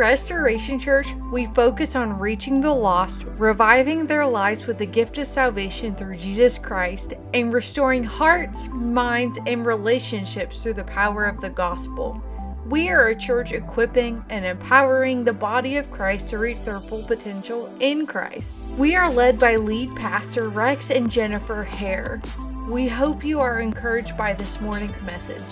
Restoration Church, we focus on reaching the lost, reviving their lives with the gift of salvation through Jesus Christ, and restoring hearts, minds, and relationships through the power of the gospel. We are a church equipping and empowering the body of Christ to reach their full potential in Christ. We are led by lead pastor Rex and Jennifer Hare. We hope you are encouraged by this morning's message.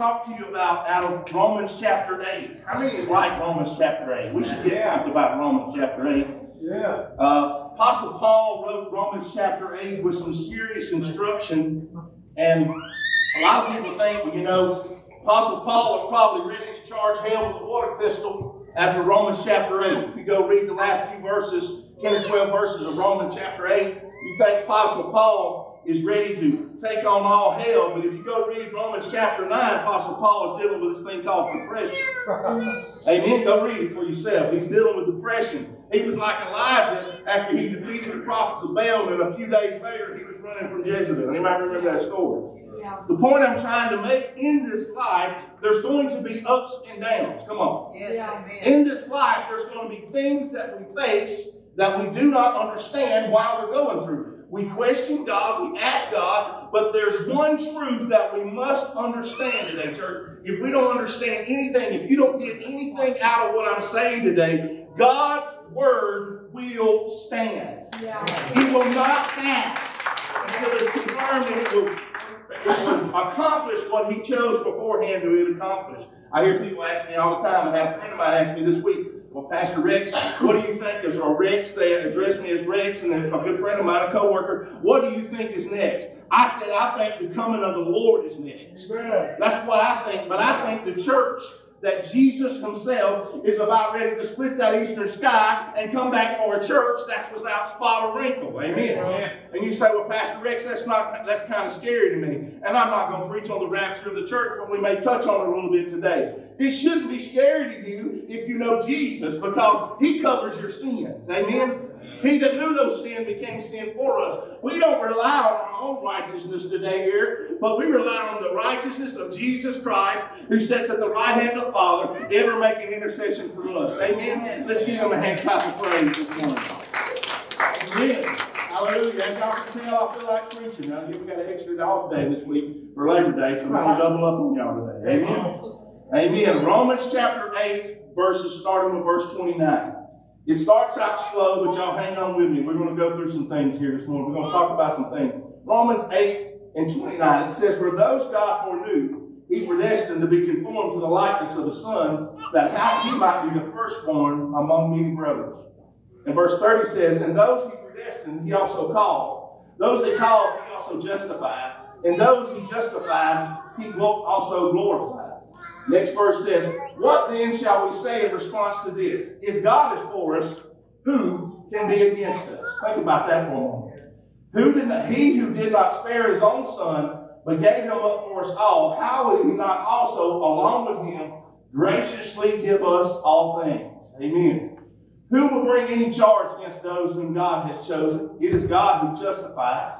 Talk to you about out of Romans chapter 8. How many is like Romans chapter 8? We should get yeah. about Romans chapter 8. Yeah. Uh, Apostle Paul wrote Romans chapter 8 with some serious instruction. And a lot of people think, well, you know, Apostle Paul was probably ready to charge hell with a water pistol after Romans chapter 8. If you go read the last few verses, 10 or 12 verses of Romans chapter 8, you think Apostle Paul is ready to take on all hell. But if you go read Romans chapter 9, Apostle Paul is dealing with this thing called depression. Amen. Go read it for yourself. He's dealing with depression. He was like Elijah after he defeated the prophets of Baal, and a few days later he was running from Jezebel. Anybody remember that story? Yeah. The point I'm trying to make in this life, there's going to be ups and downs. Come on. Yeah. In this life, there's going to be things that we face that we do not understand why we're going through. We question God, we ask God, but there's one truth that we must understand today, church. If we don't understand anything, if you don't get anything out of what I'm saying today, God's word will stand. Yeah. He will not pass until it's confirmed and it will, accomplish what He chose beforehand to accomplish. I hear people ask me all the time. I had a friend of mine ask me this week, Pastor Rex, what do you think is, or Rex, they address me as Rex, and a good friend of mine, a co-worker, what do you think is next? I said, I think the coming of the Lord is next. That's what I think, but I think the church that Jesus himself is about ready to split that eastern sky and come back for a church that's without spot or wrinkle. Amen. Amen. And you say, well, Pastor Rex, that's not that's kind of scary to me. And I'm not going to preach on the rapture of the church, but we may touch on it a little bit today. It shouldn't be scary to you if you know Jesus because he covers your sins. Amen. He that knew no sin became sin for us. We don't rely on our own righteousness today here, but we rely on the righteousness of Jesus Christ, who sits at the right hand of the Father, ever making intercession for us. Amen. Let's give him a hand clap of praise this morning. Amen. Hallelujah. As y'all can tell, I feel like preaching. Now, we got an extra off day this week for Labor Day, so I'm going to double up on y'all today. Amen. Amen. Romans chapter 8, verses starting with verse 29. It starts out slow, but y'all hang on with me. We're going to go through some things here this morning. We're going to talk about some things. Romans 8 and 29, it says, For those God foreknew, he predestined to be conformed to the likeness of the Son, that how he might be the firstborn among many brothers. And verse 30 says, And those he predestined, he also called. Those he called, he also justified. And those he justified, he also glorified. Next verse says, What then shall we say in response to this? If God is for us, who can be against us? Think about that for a moment. Who did not, he who did not spare his own son, but gave him up for us all, how will he not also, along with him, graciously give us all things? Amen. Who will bring any charge against those whom God has chosen? It is God who justifies.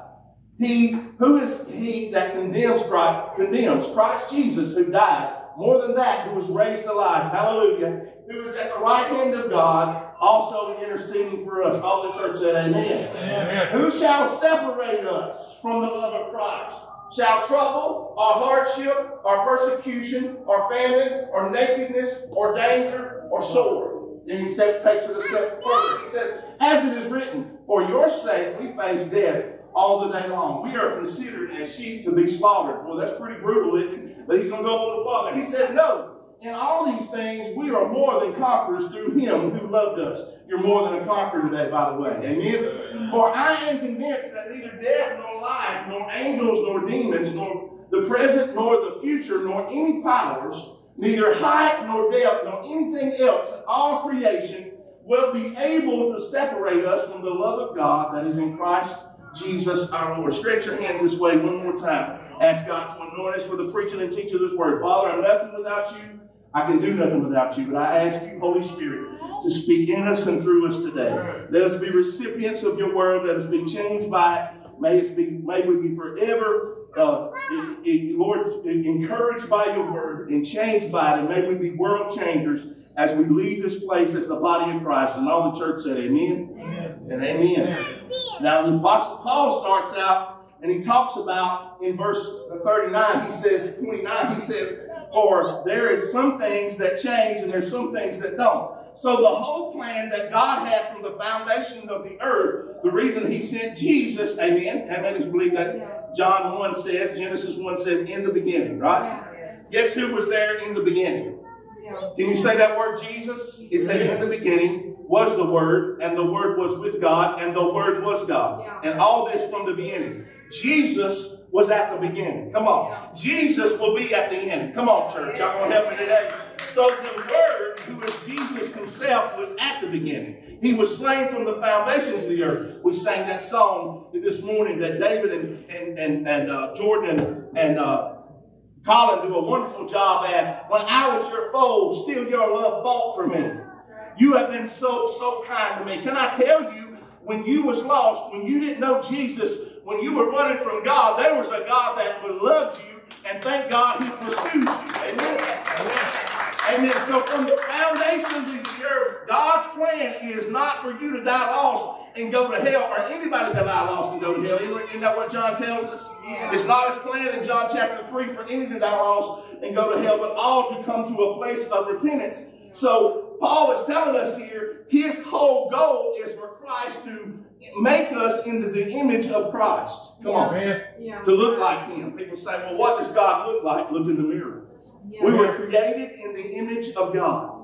He, who is he that condemns Christ, condemns Christ Jesus who died more than that, who was raised alive, hallelujah, who is at the right hand of God, also interceding for us. All the church said, Amen. Amen. Who shall separate us from the love of Christ? Shall trouble, or hardship, or persecution, or famine, or nakedness, or danger, or sword? Then he steps, takes it a step further. He says, As it is written, For your sake we face death all the day long. We are considered as sheep to be slaughtered. Well, that's pretty brutal, isn't it? But he's going to go a little farther. He says, no. In all these things, we are more than conquerors through him who loved us. You're more than a conqueror today, by the way. Amen? For I am convinced that neither death nor life, nor angels nor demons, nor the present nor the future, nor any powers, neither height nor depth, nor anything else in all creation will be able to separate us from the love of God that is in Christ Jesus our Lord. Stretch your hands this way one more time. Ask God to anoint us for the preaching and teaching of this word. Father, I'm nothing without you. I can do nothing without you, but I ask you, Holy Spirit, to speak in us and through us today. Let us be recipients of your word. Let us be changed by it. May, it be, may we be forever uh, Lord, encouraged by your word and changed by it, and may we be world changers as we leave this place as the body of Christ. And all the church said, amen. And amen. Now, the Apostle Paul starts out and he talks about in verse 39, he says, 29, he says, For there is some things that change and there's some things that don't. So the whole plan that God had from the foundation of the earth, the reason he sent Jesus, amen, amen, is believe that John 1 says, Genesis 1 says, in the beginning, right? Guess who was there in the beginning? Can you say that word Jesus? It said in the beginning was the Word, and the Word was with God, and the Word was God. And all this from the beginning. Jesus was at the beginning. Come on. Jesus will be at the end. Come on, church. Y'all gonna help me today? So the Word, who is Jesus himself, was at the beginning. He was slain from the foundations of the earth. We sang that song this morning that David and, and, and, and uh, Jordan and, and uh, Colin do a wonderful job at. When I was your foe, still your love fought for me. You have been so, so kind to me. Can I tell you, when you was lost, when you didn't know Jesus, when you were running from God, there was a God that loved you, and thank God He pursued you. Amen. Amen. So from the foundation of the earth, God's plan is not for you to die lost and go to hell, or anybody that die lost and go to hell. Isn't that what John tells us? Yeah. It's not his plan in John chapter 3 for any to die lost and go to hell, but all to come to a place of repentance. So Paul is telling us here, his whole goal is for Christ to make us into the image of Christ. Come on. Yeah. To look like him. People say, well, what does God look like? Look in the mirror. Yeah. We were created in the image of God.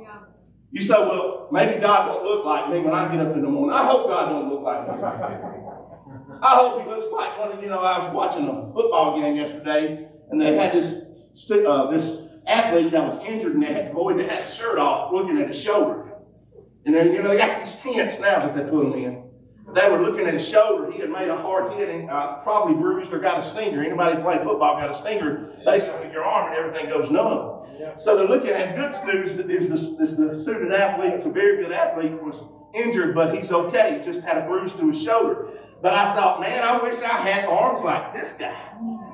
You say, well, maybe God don't look like me when I get up in the morning. I hope God don't look like me. I hope he looks like one of, you know, I was watching a football game yesterday and they had this, uh, this athlete that was injured and they had boy that had his shirt off looking at his shoulder. And then, you know, they got these tents now that they put him in. They were looking at his shoulder. He had made a hard hit and uh, probably bruised or got a stinger. Anybody playing football got a stinger. Basically, your arm and everything goes numb. So they're looking at good news is this, this the student athlete, it's a very good athlete, was injured, but he's okay. He just had a bruise to his shoulder. But I thought, man, I wish I had arms like this guy.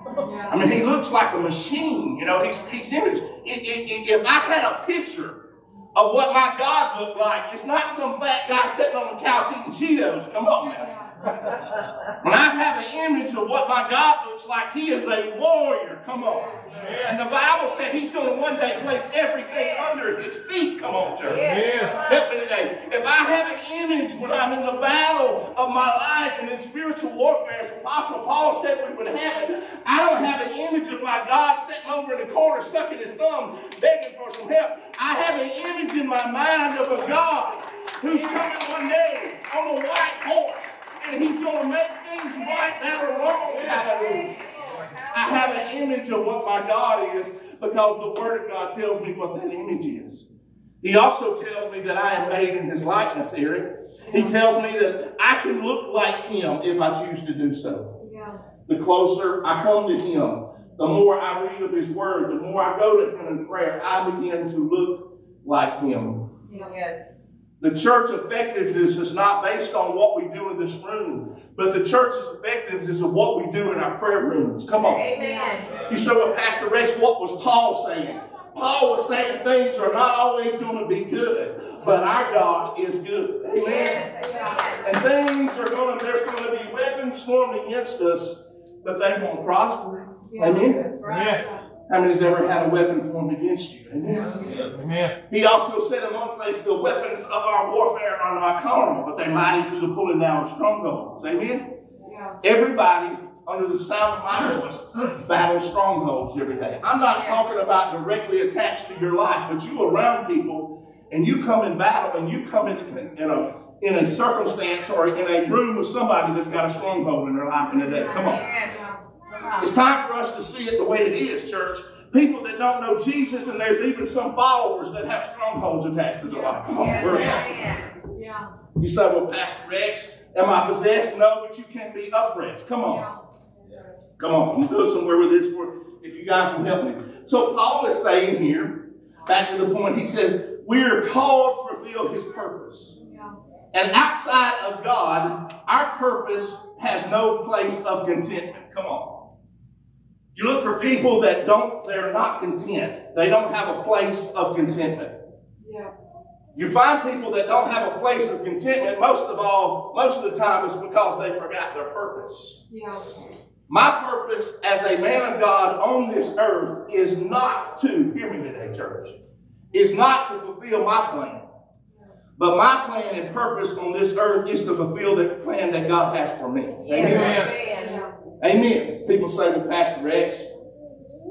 I mean, he looks like a machine. You know, he's, he's image. If I had a picture of what my God looked like. It's not some fat guy sitting on the couch eating Cheetos. Come on now. When I have an image of what my God looks like, he is a warrior. Come on. And the Bible said he's going to one day place everything under his feet. Come on, church. Yeah. Help me today. If I have an image when I'm in the battle of my life and in spiritual warfare, as Apostle Paul said we would have it, I don't have an image of my God sitting over in the corner sucking his thumb, begging for some help. I have an image in my mind of a God who's coming one day on a white horse and he's going to make things right that are wrong. Hallelujah. I have an image of what my God is because the Word of God tells me what that image is. He also tells me that I am made in His likeness, Eric. He tells me that I can look like Him if I choose to do so. Yeah. The closer I come to Him, the more I read of His Word, the more I go to Him in prayer, I begin to look like Him. Yes. The church effectiveness is not based on what we do in this room, but the church's effectiveness is of what we do in our prayer rooms. Come on. Amen. You say, well, Pastor Rex, what was Paul saying? Paul was saying things are not always going to be good, but our God is good. Amen. Yes. And things are going to, there's going to be weapons formed against us, but they won't prosper. Yes. Amen. Right. How many's ever had a weapon formed against you? Amen. Amen. He also said in one place, the weapons of our warfare are not carnal, but they're mighty through the pulling down of strongholds. Amen. Yeah. Everybody under the sound of my voice battles strongholds every day. I'm not talking about directly attached to your life, but you around people and you come in battle and you come in, in a in a circumstance or in a room with somebody that's got a stronghold in their life in the day. Come on. It's time for us to see it the way it is, church. People that don't know Jesus, and there's even some followers that have strongholds attached to their life. Come on, yeah, we're yeah, yeah. You say, well, Pastor Rex, am I possessed? No, but you can be oppressed. Come on. Come on, I'm going go somewhere with this for if you guys will help me. So Paul is saying here, back to the point, he says, we are called to fulfill his purpose. And outside of God, our purpose has no place of contentment. Come on. You look for people that don't, they're not content. They don't have a place of contentment. Yeah. You find people that don't have a place of contentment, most of all, most of the time, is because they forgot their purpose. Yeah. My purpose as a man of God on this earth is not to, hear me today, church, is not to fulfill my plan. But my plan and purpose on this earth is to fulfill the plan that God has for me. Yes, Amen. amen. Yeah. Amen. People say to Pastor Rex,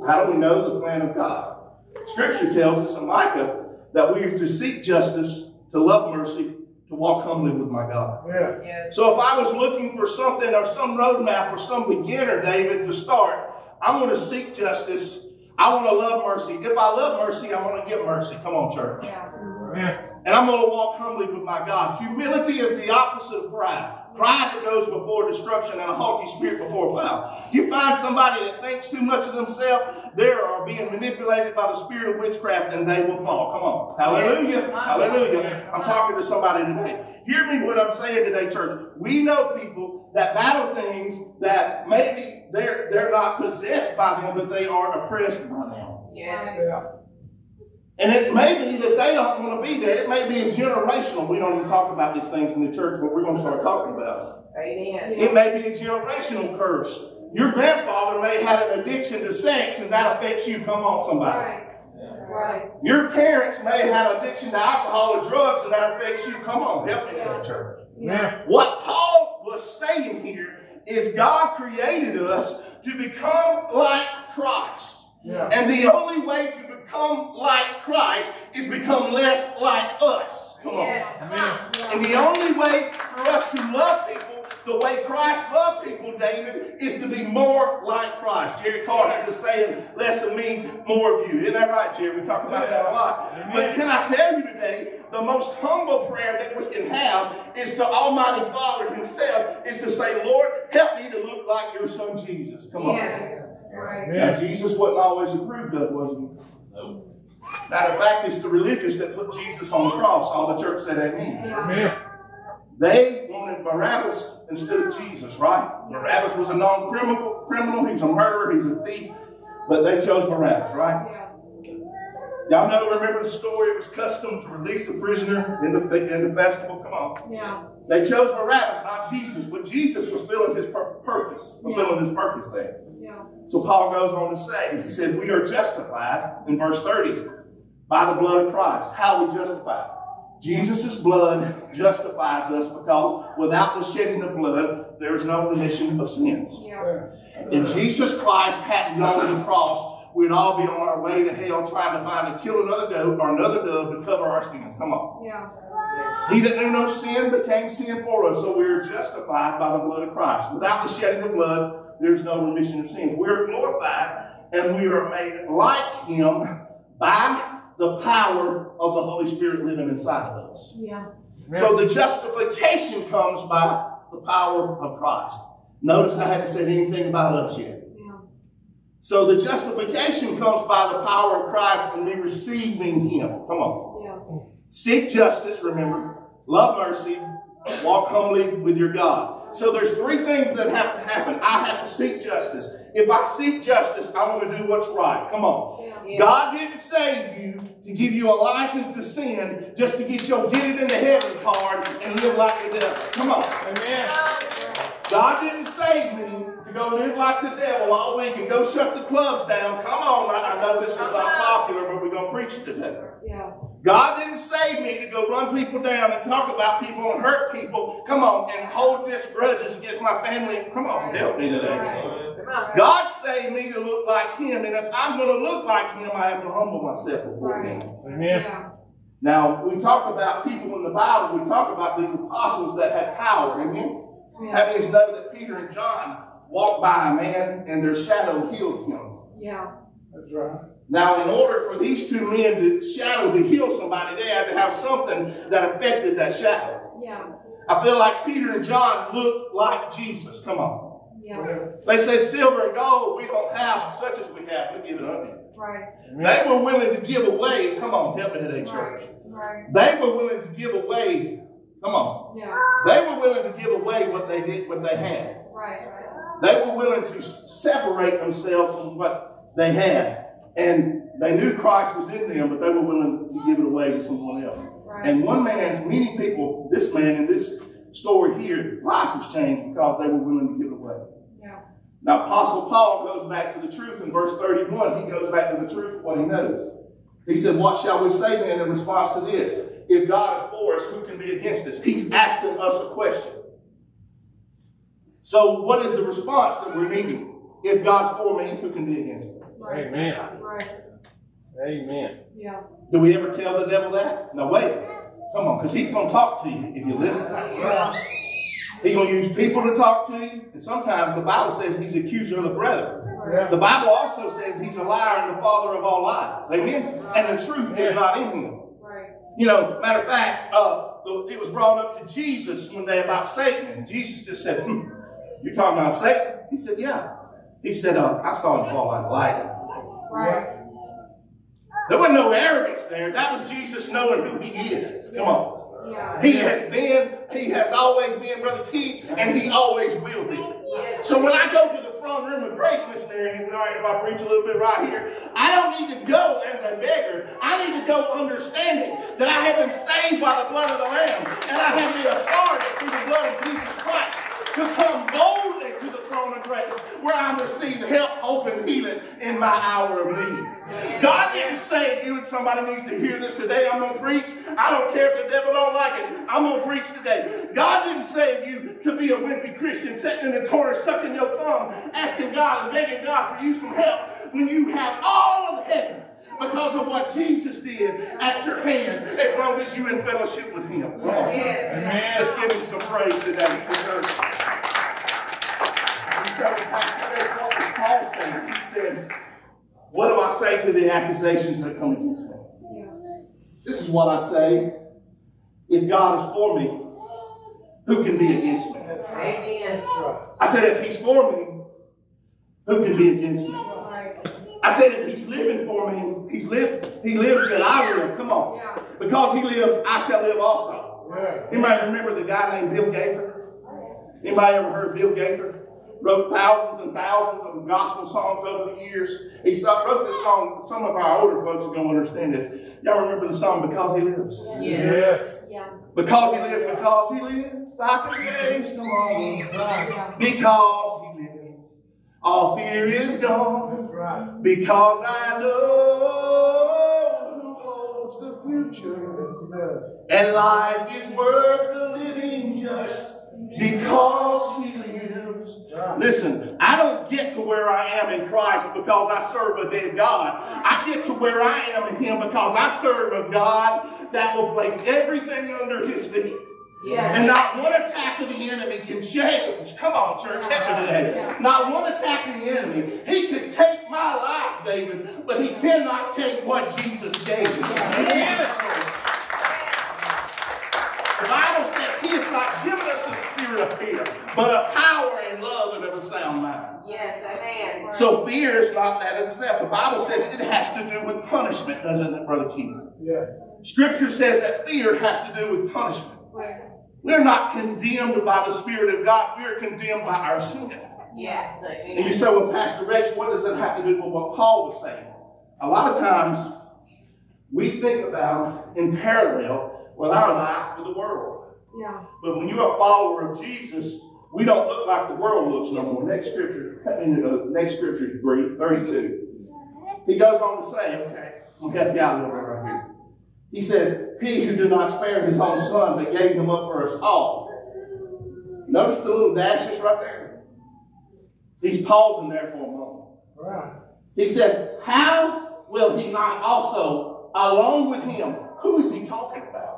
how do we know the plan of God? Scripture tells us in Micah that we are to seek justice, to love mercy, to walk humbly with my God. Yeah. Yes. So if I was looking for something or some roadmap or some beginner, David, to start, I'm going to seek justice. I want to love mercy. If I love mercy, I want to give mercy. Come on, church. Yeah. And I'm going to walk humbly with my God. Humility is the opposite of pride. Pride that goes before destruction and a haughty spirit before fall. You find somebody that thinks too much of themselves, they are being manipulated by the spirit of witchcraft and they will fall. Come on. Hallelujah. Hallelujah. I'm talking to somebody today. Hear me what I'm saying today, church. We know people that battle things that maybe they're, they're not possessed by them, but they are oppressed by them. Yes. And it may be that they don't want to be there. It may be a generational. We don't even talk about these things in the church, but we're going to start talking about it. Amen. it. It may be a generational curse. Your grandfather may have had an addiction to sex, and that affects you. Come on, somebody. Right. Right. Your parents may have addiction to alcohol or drugs, and that affects you. Come on, help me, Yeah. church. Yeah. What Paul was saying here is God created us to become like Christ. And the only way to become like Christ is become less like us. Come on. And the only way for us to love people the way Christ loved people, David, is to be more like Christ. Jerry Carr has a saying, less of me, more of you. Isn't that right, Jerry? We talk about that a lot. But can I tell you today, the most humble prayer that we can have is to Almighty Father Himself, is to say, Lord, help me to look like your son Jesus. Come on. Yes. Right. Now, Jesus wasn't always approved of, wasn't he? Matter of fact, it's the religious that put Jesus on the cross. All the church said amen. Yeah. They wanted Barabbas instead of Jesus, right? Barabbas was a non-criminal criminal. He was a murderer. He was a thief. But they chose Barabbas, right? Y'all know, remember the story? It was custom to release the prisoner in the, in the festival. Come on. Yeah. They chose Barabbas, not Jesus. But Jesus was filling his pur- purpose, fulfilling his purpose there. Yeah. So Paul goes on to say, he said, we are justified in verse 30 by the blood of Christ. How are we justified? Jesus' blood justifies us because without the shedding of blood, there is no remission of sins. Yeah. If Jesus Christ hadn't gone to the cross, we'd all be on our way to hell trying to find to kill another dove or another dove to cover our sins. Come on. Yeah. He that knew no sin became sin for us, so we are justified by the blood of Christ. Without the shedding of blood, there's no remission of sins. We are glorified and we are made like Him by the power of the Holy Spirit living inside of us. Yeah. So the justification comes by the power of Christ. Notice I haven't said anything about us yet. Yeah. So the justification comes by the power of Christ and me receiving Him. Come on. Yeah. Seek justice, remember. Love mercy. Walk humbly with your God. So there's three things that have to happen. I have to seek justice. If I seek justice, I want to do what's right. Come on. Yeah. God didn't save you to give you a license to sin just to get your get it in the heaven card and live like the devil. Come on. Amen. God didn't save me to go live like the devil all week and go shut the clubs down. Come on. I, I know this is not popular, but we're going to preach it today. Yeah. God didn't save me to go run people down and talk about people and hurt people. Come on, and hold this grudges against my family. Come on, help me today. Right. Come on. God saved me to look like Him, and if I'm going to look like Him, I have to humble myself before Him. Yeah. Now, we talk about people in the Bible, we talk about these apostles that have power. Amen. Yeah. That means know that Peter and John walked by a man and their shadow healed him. Yeah. Now, in order for these two men to shadow to heal somebody, they had to have something that affected that shadow. Yeah. I feel like Peter and John looked like Jesus. Come on. Yeah. They said, Silver and gold we don't have, such as we have, we give it unto you. Right. They were willing to give away. Come on, help me today, church. Right. Right. They were willing to give away. Come on. Yeah. They were willing to give away what they did, what they had. Right. They were willing to separate themselves from what they had. And they knew Christ was in them, but they were willing to give it away to someone else. Right. And one man's, many people, this man in this story here, life was changed because they were willing to give it away. Yeah. Now, Apostle Paul goes back to the truth in verse 31. He goes back to the truth, what he knows. He said, What shall we say then in response to this? If God is for us, who can be against us? He's asking us a question. So, what is the response that we're needing? If God's for me, who can be against me? Amen. Right. Amen. Yeah. Do we ever tell the devil that? No, wait. Come on, because he's going to talk to you if you listen. Yeah. He's going to use people to talk to you. And sometimes the Bible says he's accuser of the brethren. Yeah. The Bible also says he's a liar and the father of all lies. Amen? Right. And the truth yeah. is not in him. Right. You know, matter of fact, uh, it was brought up to Jesus one day about Satan. And Jesus just said, hmm, you're talking about Satan? He said, yeah. He said, uh, I saw him fall like lightning. Right. There wasn't no arrogance there. That was Jesus knowing who he is. Come on. Yeah. He has been, he has always been, Brother Keith, and he always will be. So when I go to the throne room of grace, missionary, He's all right, if I preach a little bit right here, I don't need to go as a beggar. I need to go understanding that I have been saved by the blood of the Lamb, and I have the authority through the blood of Jesus Christ to come boldly to the throne of grace where I'm receiving help, hope, and healing in my hour of need. God didn't save you, and somebody needs to hear this today. I'm going to preach. I don't care if the devil don't like it. I'm going to preach today. God didn't save you to be a wimpy Christian sitting in the corner sucking your thumb, asking God and begging God for you some help when you have all of heaven because of what Jesus did at your hand as long as you're in fellowship with him. Yes. Let's give him some praise today. He deserves it. He said, what was Paul saying? He said, what do I say to the accusations that come against me? This is what I say. If God is for me, who can be against me? Amen. I said, if he's for me, who can be against me? I said, if he's living for me, he's lived, he lives and I live. Come on. Yeah. Because he lives, I shall live also. Yeah. Anybody remember the guy named Bill Gaither? Anybody ever heard Bill Gaither? Wrote thousands and thousands of gospel songs over the years. He wrote this song. Some of our older folks are going to understand this. Y'all remember the song "Because He Lives"? Yes. Yeah. Because He lives, because He lives, I can face tomorrow. Because He lives, all fear is gone. Because I know who holds the future. And life is worth the living just because he lives. Listen, I don't get to where I am in Christ because I serve a dead God. I get to where I am in him because I serve a God that will place everything under his feet. Yeah. And not one attack of the enemy can change. Come on, church, help me today. Not one attack of the enemy. He can take my life, David, but he cannot take what Jesus gave me. Yeah. The Bible says he has not given us a spirit of fear, but a power and love and of a sound mind. Yes, amen. So fear is not that itself. The Bible says it has to do with punishment, doesn't it, Brother Keith? Yeah. Scripture says that fear has to do with punishment. We're not condemned by the Spirit of God. We're condemned by our sin. Yes. And you say, well, Pastor Rex, what does that have to do with what Paul was saying? A lot of times, we think about in parallel with our life with the world. Yeah. But when you're a follower of Jesus, we don't look like the world looks no more. Next scripture, the uh, next scripture is brief, 32. He goes on to say, okay, we'll help you out a little bit right here. He says, He who did not spare his own son, but gave him up for us all. Notice the little dashes right there. He's pausing there for a moment. Right. He said, How will he not also, along with him, who is he talking about?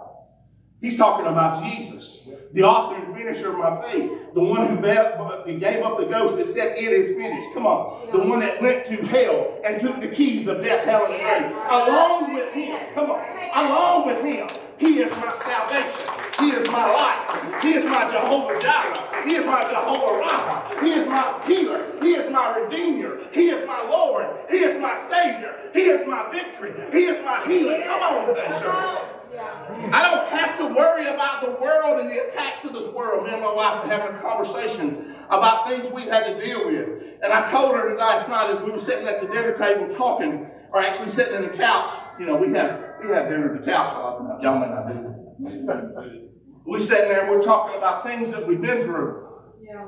He's talking about Jesus, the author and finisher of my faith, the one who gave up the ghost that said, It is finished. Come on. The one that went to hell and took the keys of death, hell, and grave. Along with him. Come on. Along with him. He is my salvation. He is my life. He is my Jehovah Jireh. He is my Jehovah Rapha. He is my healer. He is my redeemer. He is my Lord. He is my Savior. He is my victory. He is my healing. Come on, church. I don't have to worry about the world and the attacks of this world. Me and my wife were having a conversation about things we've had to deal with. And I told her last night as we were sitting at the dinner table talking, or actually sitting in the couch, you know, we have we have dinner at the couch a lot of times. Y'all may not do We're sitting there and we're talking about things that we've been through. Yeah.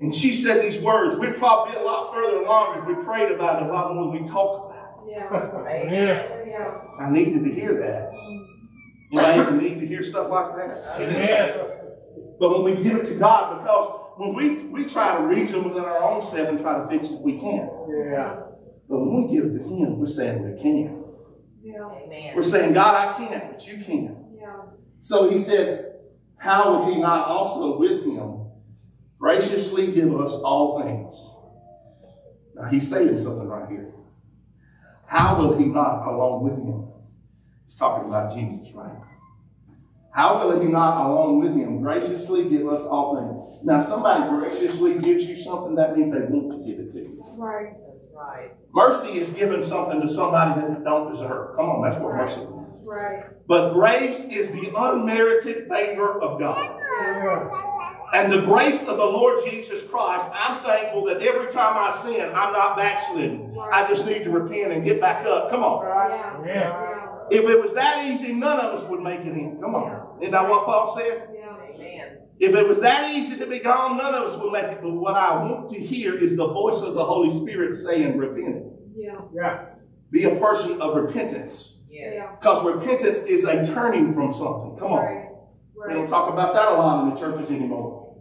And she said these words. We'd probably be a lot further along if we prayed about it a lot more than we talked about it. Yeah. Yeah. Yeah. I needed to hear that. Mm-hmm. You know, even need to hear stuff like that. She didn't say that. But when we give it to God, because when we, we try to reason within our own self and try to fix it, we can't. Yeah. But when we give it to Him, we're saying we can. Yeah. Amen. We're saying, God, I can't, but you can. Yeah. So He said, How will He not also with Him graciously give us all things? Now He's saying something right here. How will He not along with Him? He's talking about Jesus, right? How will he not, along with him, graciously give us all things? Now, if somebody graciously gives you something, that means they want to give it to you. Right. That's right. Mercy is giving something to somebody that they don't deserve. Come on, that's what mercy means. Right. But grace is the unmerited favor of God. And the grace of the Lord Jesus Christ, I'm thankful that every time I sin, I'm not backslidden. I just need to repent and get back up. Come on. Yeah. Yeah. Yeah. If it was that easy, none of us would make it in. Come on. Isn't that what Paul said? Yeah. Amen. If it was that easy to be gone, none of us would make it. But what I want to hear is the voice of the Holy Spirit saying, repent. Yeah. Yeah. Be a person of repentance. Yes. Because repentance is a turning from something. Come on. Right. We don't talk about that a lot in the churches anymore.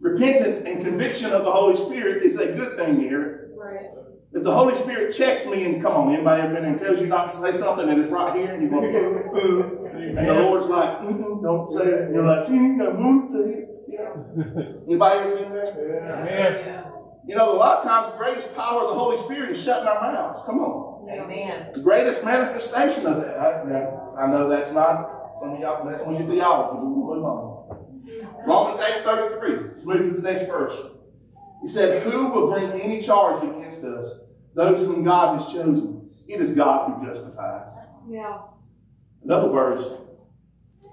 Repentance and conviction of the Holy Spirit is a good thing here. Right. If the Holy Spirit checks me and come on, anybody ever been and tells you not to say something and it's right here and you're going, uh, uh, and the Lord's like, mm don't say it. And you're like, mm, won't say it. Anybody ever been there? Amen. You know, a lot of times the greatest power of the Holy Spirit is shutting our mouths. Come on. Amen. The greatest manifestation of that. I, now, I know that's not some of y'all, that's on your theology. but We'll move on. Romans 8 33. Let's move to the next verse. He said, Who will bring any charge against us? Those whom God has chosen. It is God who justifies. Yeah. In other words,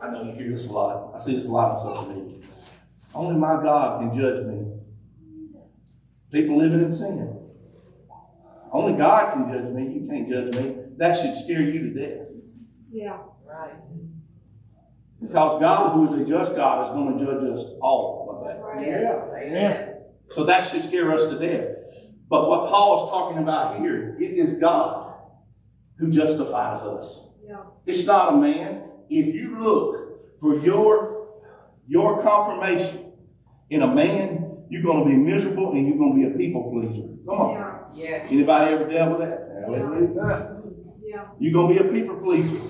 I know you hear this a lot. I see this a lot on social media. Only my God can judge me. People living in sin. Only God can judge me. You can't judge me. That should scare you to death. Yeah. Right. Because God, who is a just God, is going to judge us all of that. Right. Yes. Amen. So that should scare us to death. But what Paul is talking about here, it is God who justifies us. Yeah. It's not a man. If you look for your, your confirmation in a man, you're going to be miserable and you're going to be a people pleaser. Come on. Yeah. Yes. Anybody ever dealt with that? Hallelujah. Yeah. You're going to be a people pleaser.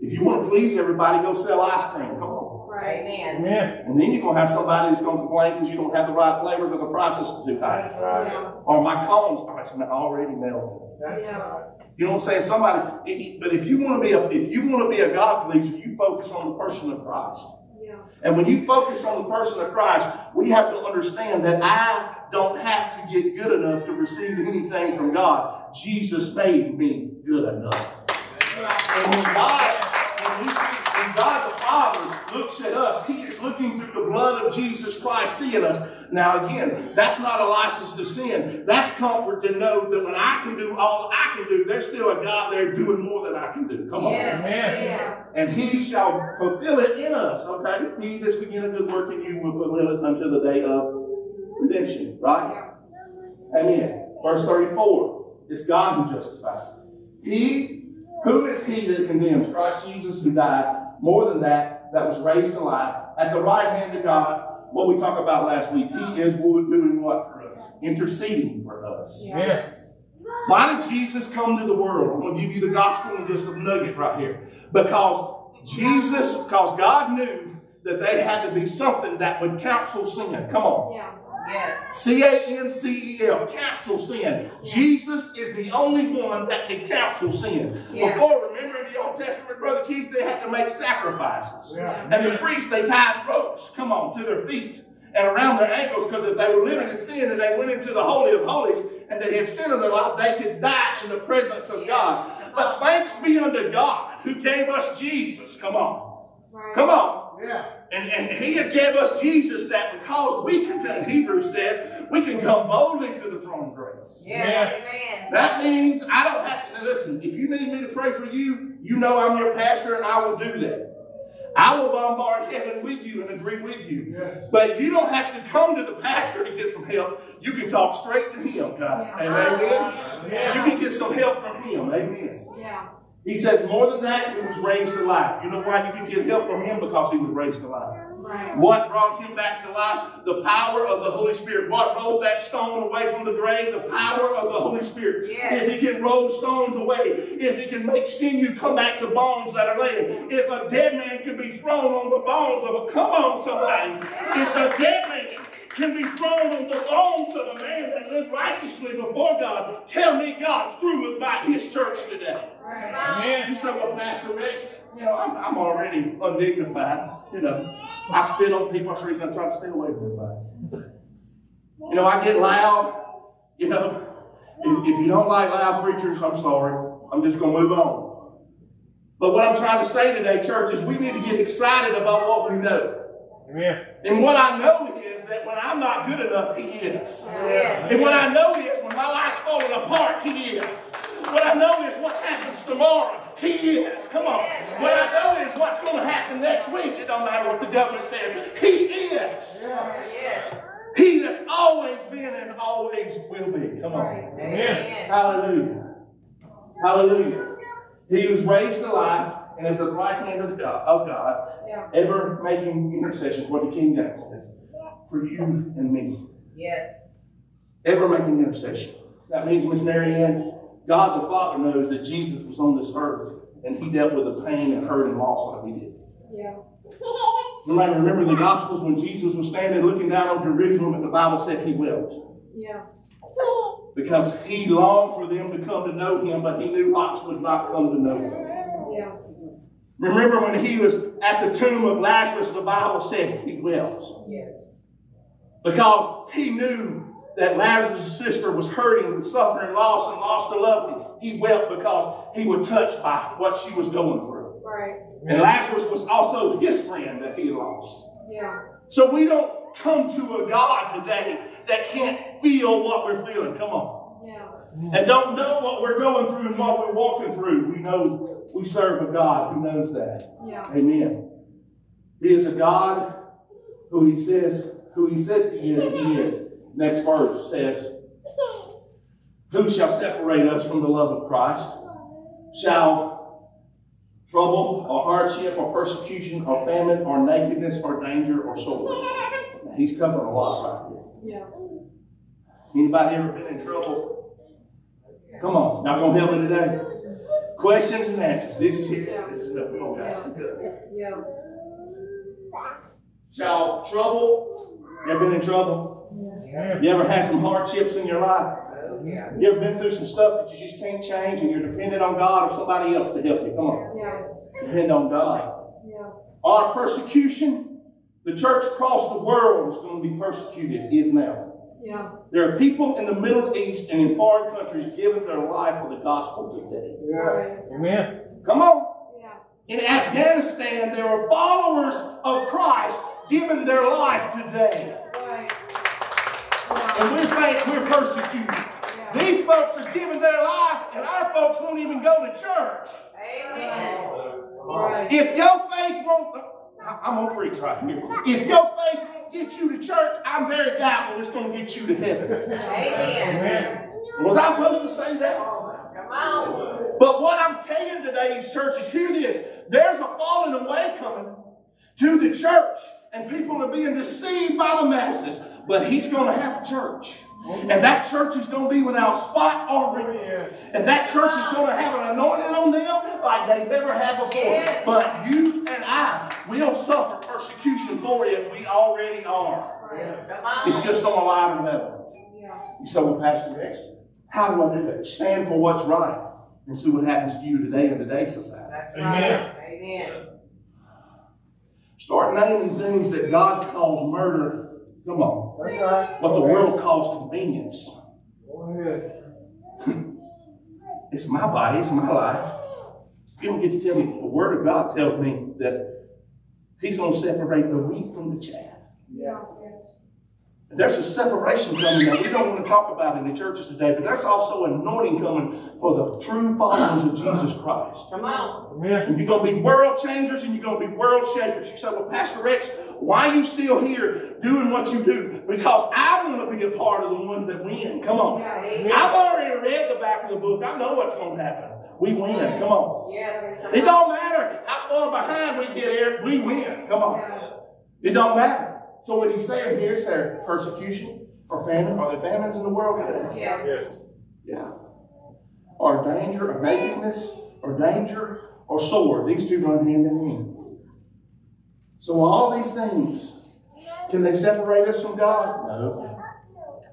If you want to please everybody, go sell ice cream. Come on. Right. Amen. Amen. And then you're going to have somebody that's going to complain because you don't have the right flavors or the prices are too high. Right. Yeah. Or my cones are it's already melted. That's Yeah. right. You know what I'm saying? Somebody, it- it- but if you want to be a, if you want to be a God pleaser, you focus on the person of Christ. Yeah. And when you focus on the person of Christ, we have to understand that I don't have to get good enough to receive anything from God. Jesus made me good enough. And when God, when, we, when God the Father looks at us, He is looking through the blood of Jesus Christ, seeing us. Now, again, that's not a license to sin. That's comfort to know that when I can do all I can do, there's still a God there doing more than I can do. Come on. Yes. Amen. Yeah. And he shall fulfill it in us. Okay? He that's beginning a good work in you will fulfill it until the day of redemption. Right? Amen. Verse 34. It's God who justifies. He, who is he that condemns? Christ Jesus who died. More than that, that was raised alive. At the right hand of God, what we talked about last week, he is doing what for us? Interceding for us. Amen. Why did Jesus come to the world? I'm going to give you the gospel in just a nugget right here. Because Jesus, because God knew that they had to be something that would counsel sin. Come on. Yeah. Yes. C A N C E L, counsel sin. Jesus is the only one that can counsel sin. Yeah. Before, remember in the Old Testament, Brother Keith, they had to make sacrifices. Yeah. And the priests, they tied ropes, come on, to their feet and around their ankles because if they were living in sin and they went into the Holy of Holies and they had sin in their life, they could die in the presence of God. But thanks be unto God who gave us Jesus. Come on. Right. Come on. Yeah. And, and he had gave us Jesus that because we can, and Hebrews says, we can come boldly to the throne of grace. Yes, amen. That means I don't have to, listen, if you need me to pray for you, you know I'm your pastor and I will do that. I will bombard heaven with you and agree with you. But you don't have to come to the pastor to get some help. You can talk straight to him, God. Amen. You can get some help from him. Amen. Yeah. He says more than that, he was raised to life. You know why you can get help from him? Because he was raised to life. Right. What brought him back to life? The power of the Holy Spirit. What rolled that stone away from the grave? The power of the Holy Spirit. Yes. If he can roll stones away, if he can make sinew come back to bones that are laid, if a dead man can be thrown on the bones of a, come on somebody, if the dead man can be thrown on the bones of a man that lived righteously before God, tell me God's through with my his church today. Right. You say, well, Pastor Rex, you know, I'm, I'm already undignified. You know, I spit on people. That's the reason I try to stay away from everybody. You know, I get loud. You know, if, if you don't like loud preachers, I'm sorry. I'm just going to move on. But what I'm trying to say today, church, is we need to get excited about what we know. Amen. And what I know is that when I'm not good enough, He is. Yes. And what I know is when my life's falling apart, He is. What I know is what happens tomorrow, He is. Come on. What I know is what's going to happen next week. It don't matter what the government says. He is. Yes. He that's always been and always will be. Come on. Amen. Hallelujah. Hallelujah. He was raised to life and is at the right hand of, God, of God, Yeah. ever making intercession, for the King James says, for you and me. Yes. ever making intercession. That means, Miss Mary Ann, God the Father knows that Jesus was on this earth and he dealt with the pain and hurt and loss like we did. Yeah. You might remember the Gospels when Jesus was standing looking down on Jerusalem and the Bible said he wept Yeah. because he longed for them to come to know him, but he knew lots would not come to know him. Yeah. Remember when he was at the tomb of Lazarus, the Bible said he wept Yes. because he knew that Lazarus' sister was hurting and suffering loss and lost a loved one. He wept because he was touched by what she was going through. Right. And Lazarus was also his friend that he lost. Yeah. So we don't come to a God today that can't feel what we're feeling. Come on. And don't know what we're going through and what we're walking through. We know we serve a God who knows that. Yeah. Amen. He is a God who he says, who he says he is, he is. Next verse says, Who shall separate us from the love of Christ? Shall trouble or hardship or persecution or famine or nakedness or danger or sword? Now, he's covering a lot right Yeah. Anybody ever been in trouble? Come on, y'all gonna help me today? Questions and answers. This is it. This is it. Come on, guys. We're good. Yeah. Shall trouble? You ever been in trouble? Amen. You ever had some hardships in your life? Yeah. You ever been through some stuff that you just can't change and you're dependent on God or somebody else to help you? Come on. Yeah. Depend on God. Yeah. Our persecution, the church across the world is going to be persecuted, is now. Yeah. There are people in the Middle East and in foreign countries giving their life for the gospel today. Right. Amen. Come on. Yeah. In Afghanistan, there are followers of Christ giving their life today. Right. And we think we're persecuted. These folks are giving their life, and our folks won't even go to church. Amen. Right. If your faith won't, I- I'm gonna preach right here. If your faith won't get you to church, I'm very doubtful it's gonna get you to heaven. Amen. Amen. Was I supposed to say that? Come on. But what I'm telling today's churches, hear this. There's a falling away coming to the church, and people are being deceived by the masses. But he's going to have a church. And that church is going to be without spot or wrinkle. And that church is going to have an anointing on them like they've never had before. But you and I will suffer persecution for it. We already are. Right. Come on. It's just on a lighter level. Yeah. You say, well, Pastor Rex, how do I do that? Stand for what's right and see what happens to you today in today's society. That's Amen. right. Amen. Start naming things that God calls murder. Come on. Right. What the world calls convenience. Go ahead. It's my body, it's my life. You don't get to tell me. The Word of God tells me that He's going to separate the wheat from the chaff. Yeah. There's a separation coming that we don't want to talk about in the churches today, but there's also anointing coming for the true followers of Jesus Christ. Come on. Amen. And you're going to be world changers and you're going to be world shakers. You say, well, Pastor Rex, why are you still here doing what you do? Because I want to be a part of the ones that win. Come on. Amen. I've already read the back of the book. I know what's going to happen. We win. Come on. Yes. It don't matter how far behind we get here, we win. Come on. It don't matter. So what he's saying here is there persecution or famine? Are there famines in the world today? Yes. Yes. Yeah. Or danger, or nakedness, or danger, or sword. These two run hand in hand. So all these things, can they separate us from God? No.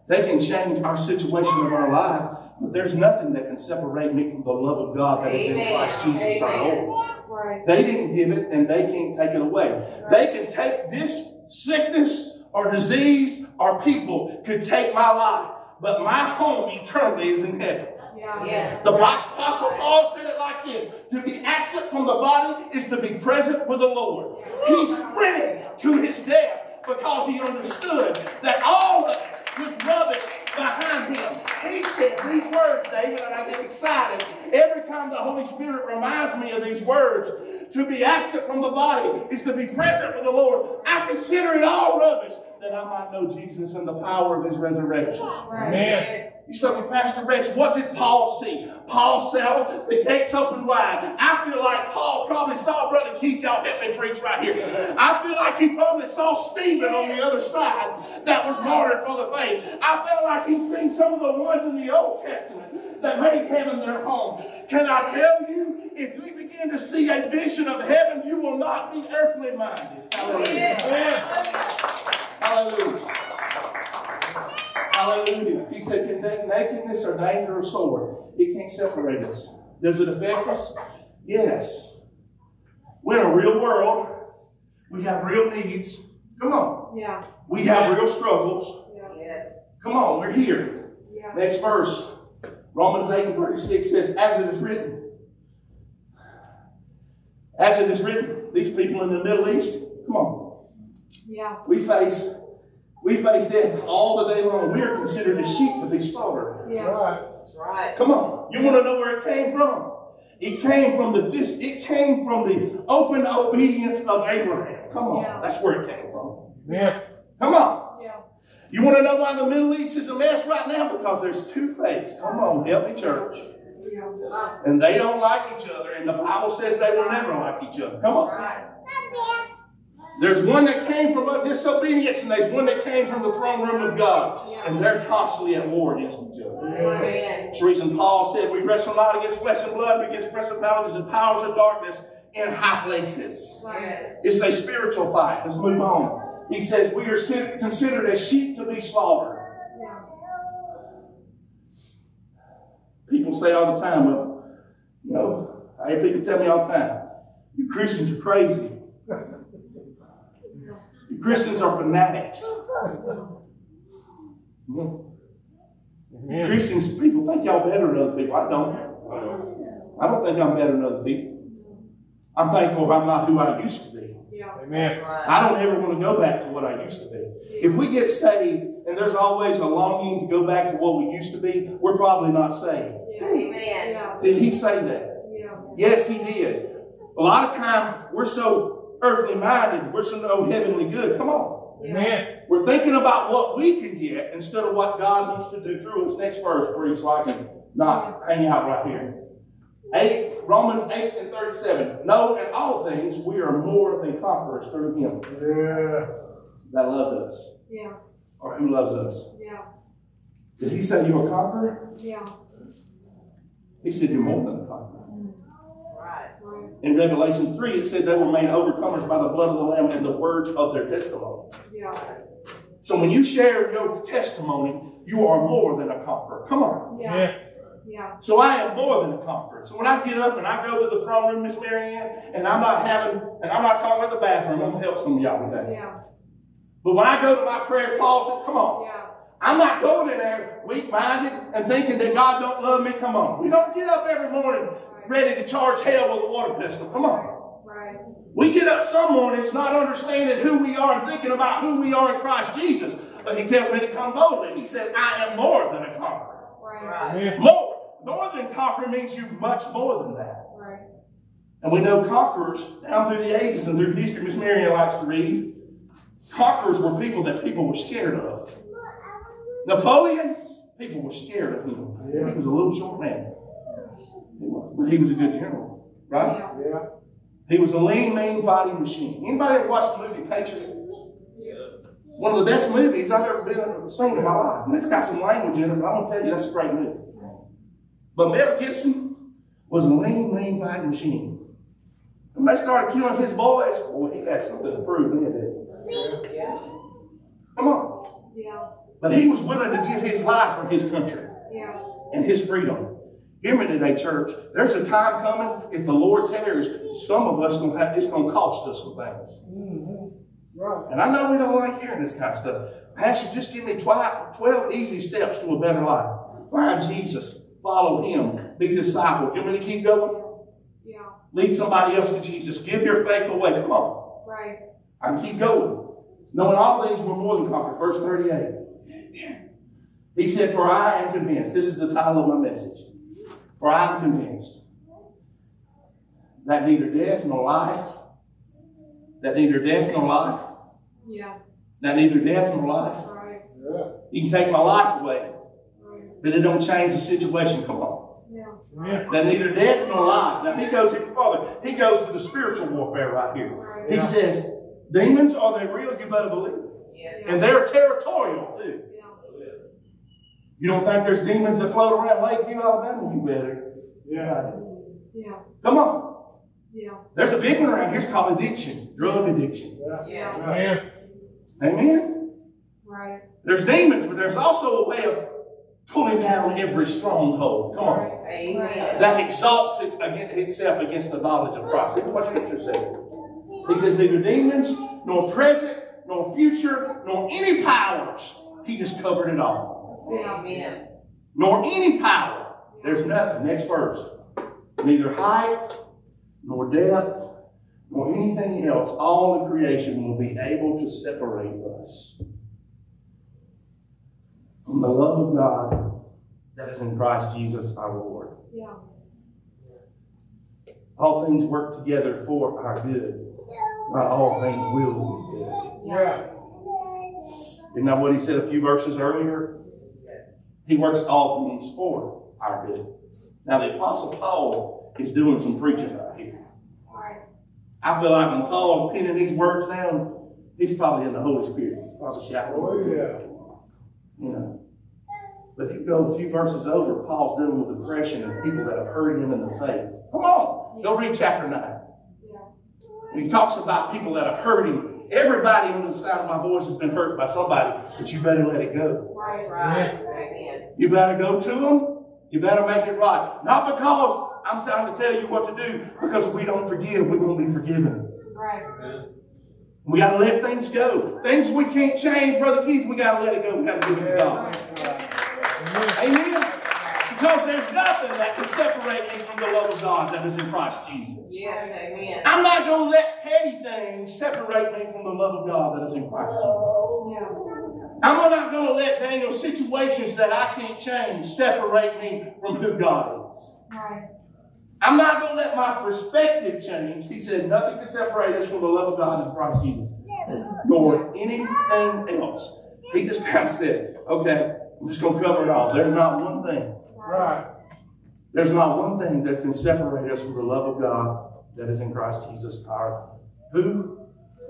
They can change our situation of our life, but there's nothing that can separate me from the love of God that is in Christ Jesus our Lord. Right. They didn't give it and they can't take it away. They can take this sickness or disease or people could take my life, but my home eternally is in heaven. Yeah. Yes. The Apostle Paul said it like this To be absent from the body is to be present with the Lord. He sprinted to his death because he understood that all of it was rubbish behind him. He said these words, David, and I get excited every time the Holy Spirit reminds me of these words. To be absent from the body is to be present with the Lord. I consider it all rubbish that I might know Jesus and the power of his resurrection. Amen. You say, Pastor Rex, what did Paul see? Paul saw oh, the gates open wide. I feel like Paul probably saw Brother Keith. Y'all help me preach right here. I feel like he probably saw Stephen on the other side that was martyred for the faith. I feel like he's seen some of the ones in the Old Testament that made heaven their home. Can I tell you, if you begin to see a vision of heaven, you will not be earthly minded. Hallelujah. Hallelujah. Hallelujah. He said, Can na- nakedness or danger or sword? It can't separate us. Does it affect us? Yes. We're in a real world. We have real needs. Come on. Yeah. We have real struggles. Yes. Come on, we're here. Yeah. Next verse. Romans 8 and 36 says, As it is written. As it is written, these people in the Middle East, come on. Yeah. We face we face death all the day long. We are considered as sheep to be slaughtered. Yeah. Right. That's right. Come on. You want to know where it came from? It came from the dis- it came from the open obedience of Abraham. Come on. Yeah. That's where it came from. Yeah. Come on. You want to know why the Middle East is a mess right now? Because there's two faiths. Come on, help me, church. And they don't like each other, and the Bible says they will never like each other. Come on. There's one that came from disobedience, and there's one that came from the throne room of God. And they're constantly at war against each other. Amen. That's the reason Paul said we wrestle not against flesh and blood, but against principalities and powers of darkness in high places. Yes. It's a spiritual fight. Let's move on. He says we are considered as sheep to be slaughtered. People say all the time, well, you know, I hear people tell me all the time, you Christians are crazy. You Christians are fanatics. Mm-hmm. Amen. Christians, people think y'all better than other people. I don't. I don't think I'm better than other people. I'm thankful I'm not who I used to be. Yeah. Amen. Right. I don't ever want to go back to what I used to be. If we get saved and there's always a longing to go back to what we used to be, we're probably not saved. Yeah. Amen. Yeah. Did he say that? Yeah. Yes, he did. A lot of times we're so earthly minded, we're so no heavenly good. Come on. Amen. We're thinking about what we can get instead of what God wants to do through us. Next verse, please, so I can not hang out right here. 8, Romans 8 and 37. No, in all things we are more than conquerors through him Yeah. that loved us. Yeah. Or who loves us. Yeah. Did he say you're a conqueror? Yeah. He said you're more than a conqueror. Mm. Right. Right. In Revelation 3, it said they were made overcomers by the blood of the Lamb and the words of their testimony. Yeah. So when you share your testimony, you are more than a conqueror. Come on. Yeah. Yeah. Yeah. So I am more than a conqueror. So when I get up and I go to the throne room, Miss Mary Ann, and I'm not having, and I'm not talking about the bathroom, I'm gonna help some of y'all today. Yeah. But when I go to my prayer closet, come on, Yeah. I'm not going in there weak-minded and thinking that God don't love me. Come on. We don't get up every morning ready to charge hell with a water pistol. Come on. Right. We get up some mornings not understanding who we are and thinking about who we are in Christ Jesus. But he tells me to come boldly. He said, I am more than a conqueror. Right. Right. More. More than conqueror means you much more than that. Right. And we know conquerors down through the ages and through history, Miss Marion likes to read. Conquerors were people that people were scared of. Napoleon, people were scared of him. He was a little short man. He was, But he was a good general, right? Yeah. Yeah. He was a lean, mean fighting machine. Anybody ever watched the movie Patriot? Yeah. One of the best movies I've ever been seen in my life. And it's got some language in it, but I'm gonna tell you that's a great movie. But Mel Gibson was a lean, mean fighting machine. When they started killing his boys, boy, he had something to prove didn't Yeah. Come on. Yeah. But he was willing to give his life for his country Yeah. and his freedom. Hear me today, church. There's a time coming, if the Lord tarries, some of us gonna have it's gonna cost us some things. Mm-hmm. Right. And I know we don't like hearing this kind of stuff. Pastor, just give me 12, 12 easy steps to a better life. Find Jesus, follow him, be disciple. You want me to keep going? Yeah. Lead somebody else to Jesus. Give your faith away. Come on. Right. I can keep going. Knowing all things we're more than conquerors. Verse 38. He said, For I am convinced. This is the title of my message. For I am convinced that neither death nor life, that neither death nor life, Yeah. that neither death nor life, Right. Yeah. you can take my life away, Right. but it don't change the situation. Come on. Yeah. Yeah. That neither death nor life. Now he goes even further. He goes to the spiritual warfare right here. Right. He says, demons, are they real? You better believe it. Yes. And they're territorial too. Yeah. You don't think there's demons that float around Lakeview, Alabama? You better. Yeah. Yeah. Come on. Yeah. There's a big one around here. It's called addiction, drug addiction. Yeah. Yes. Amen. Amen. Right. There's demons, but there's also a way of pulling down every stronghold. Come on. Amen. That exalts it against itself against the knowledge of Christ. Look what Scripture says. He says, neither demons, nor present, nor future, nor any powers. He just covered it all. Amen. Nor any power. There's nothing. Next verse. Neither height, nor depth, nor anything else. All in creation will be able to separate us from the love of God that is in Christ Jesus our Lord. Yeah. All things work together for our good. Not all things will be good. Yeah. Isn't that what he said a few verses earlier? He works all things for our good. Now, the Apostle Paul is doing some preaching right here. Right. I feel like when Paul is penning these words down, he's probably in the Holy Spirit. He's probably shouting. Oh, yeah. You know. But if you go a few verses over, Paul's dealing with depression and people that have hurt him in the faith. Come on, go read chapter 9. Yeah. And he talks about people that have hurt him. Everybody on the side of my voice has been hurt by somebody, but you better let it go. Right. Right. Amen. You better go to them. You better make it right. Not because I'm trying to tell you what to do, because if we don't forgive, we won't be forgiven. Right. We got to let things go. Things we can't change, Brother Keith, we got to let it go. We got to give it to God. Amen. Because there's nothing that can separate me from the love of God that is in Christ Jesus. Yes. Amen. I'm not going to let petty things separate me from the love of God that is in Christ Jesus. Yeah. I'm not going to let Daniel situations that I can't change separate me from who God is. Right. I'm not going to let my perspective change. He said, nothing can separate us from the love of God in Christ Jesus, nor anything else. He just kind of said, okay, I'm just going to cover it all. There's not one thing. Right. There's not one thing that can separate us from the love of God that is in Christ Jesus, our who?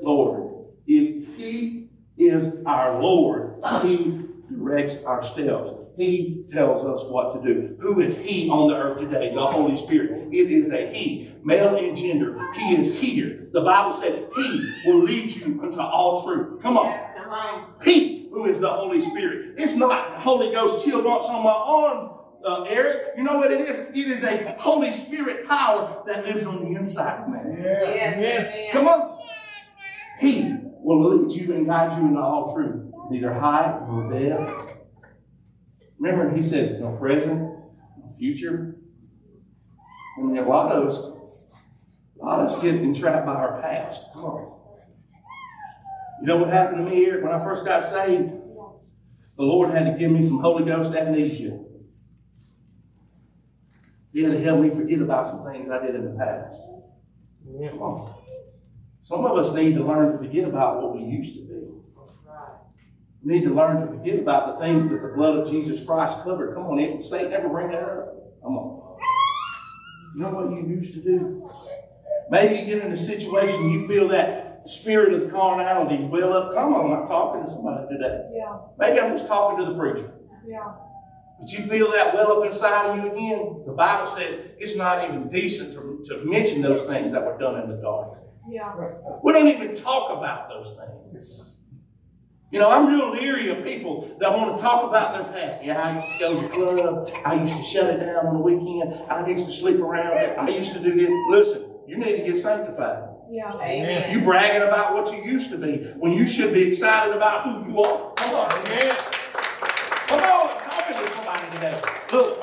Lord. If He is our Lord, He directs our steps. He tells us what to do. Who is He on the earth today? The Holy Spirit. It is a He, male and gender. He is here. The Bible said He will lead you into all truth. Come on. Come on. He who is the Holy Spirit. It's not the Holy Ghost chill bumps on my arm, uh, Eric. You know what it is? It is a Holy Spirit power that lives on the inside of man. Yeah. Yes. Amen. Amen. Come on. He will lead you and guide you into all truth. Neither high nor depth Remember, he said, no present, no future. I mean, a lot of us, a lot of us get entrapped by our past. Come on. You know what happened to me here when I first got saved? The Lord had to give me some Holy Ghost amnesia. He had to help me forget about some things I did in the past. Come on. Some of us need to learn to forget about what we used to be. We need to learn to forget about the things that the blood of Jesus Christ covered. Come on, it, Satan never bring that up. Come on. You know what you used to do? Maybe you get in a situation you feel that spirit of carnality well up. Come on, I'm talking to somebody today. Yeah. Maybe I'm just talking to the preacher. Yeah. But you feel that well up inside of you again? The Bible says it's not even decent to, to mention those things that were done in the dark. Yeah. We don't even talk about those things. You know, I'm real leery of people that want to talk about their past. Yeah, I used to go to the club. I used to shut it down on the weekend. I used to sleep around. I used to do this. Listen, you need to get sanctified. Yeah. Amen. You bragging about what you used to be when you should be excited about who you are. Come on. Amen. Come on, I'm talking to somebody today. Look,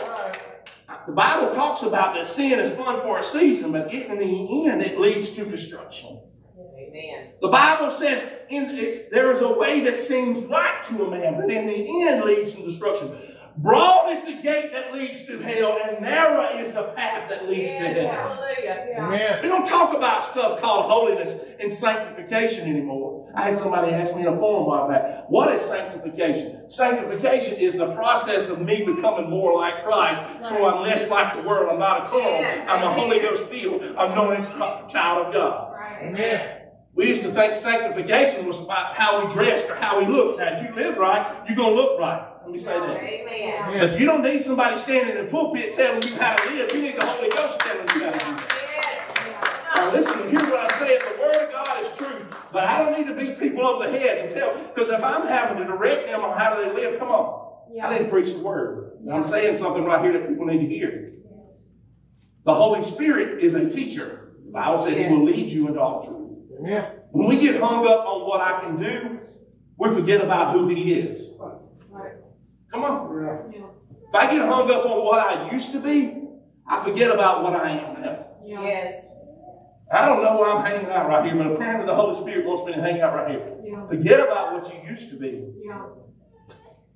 the Bible talks about that sin is fun for a season, but in the end, it leads to destruction. Amen. The Bible says in, it, there is a way that seems right to a man, but in the end leads to destruction. Broad is the gate that leads to hell, and narrow is the path that leads to Yes, hell. hallelujah. Yeah. We don't talk about stuff called holiness and sanctification anymore. I had somebody ask me in a forum a while back, what is sanctification? Sanctification is the process of me becoming more like Christ, so I'm less like the world. I'm not a carnal. Yes. I'm a Holy Ghost filled, anointed child of God. Right. We used to think sanctification was about how we dressed or how we looked. Now, if you live right, you're going to look right. Let me say that. Amen. But you don't need somebody standing in the pulpit telling you how to live. You need the Holy Ghost telling you how to live. Yes. Now listen, hear what I'm saying. The Word of God is true. But I don't need to beat people over the heads and tell, because if I'm having to direct them on how do they live, come on. I need to preach the Word. And I'm saying something right here that people need to hear. The Holy Spirit is a teacher. The Bible said He will lead you into all truth. Yeah. When we get hung up on what I can do, we forget about who He is. Come on. Yeah. If I get hung up on what I used to be, I forget about what I am now. Yes. I don't know where I'm hanging out right here, but apparently the Holy Spirit wants me to hang out right here. Yeah. Forget about what you used to be. Yeah.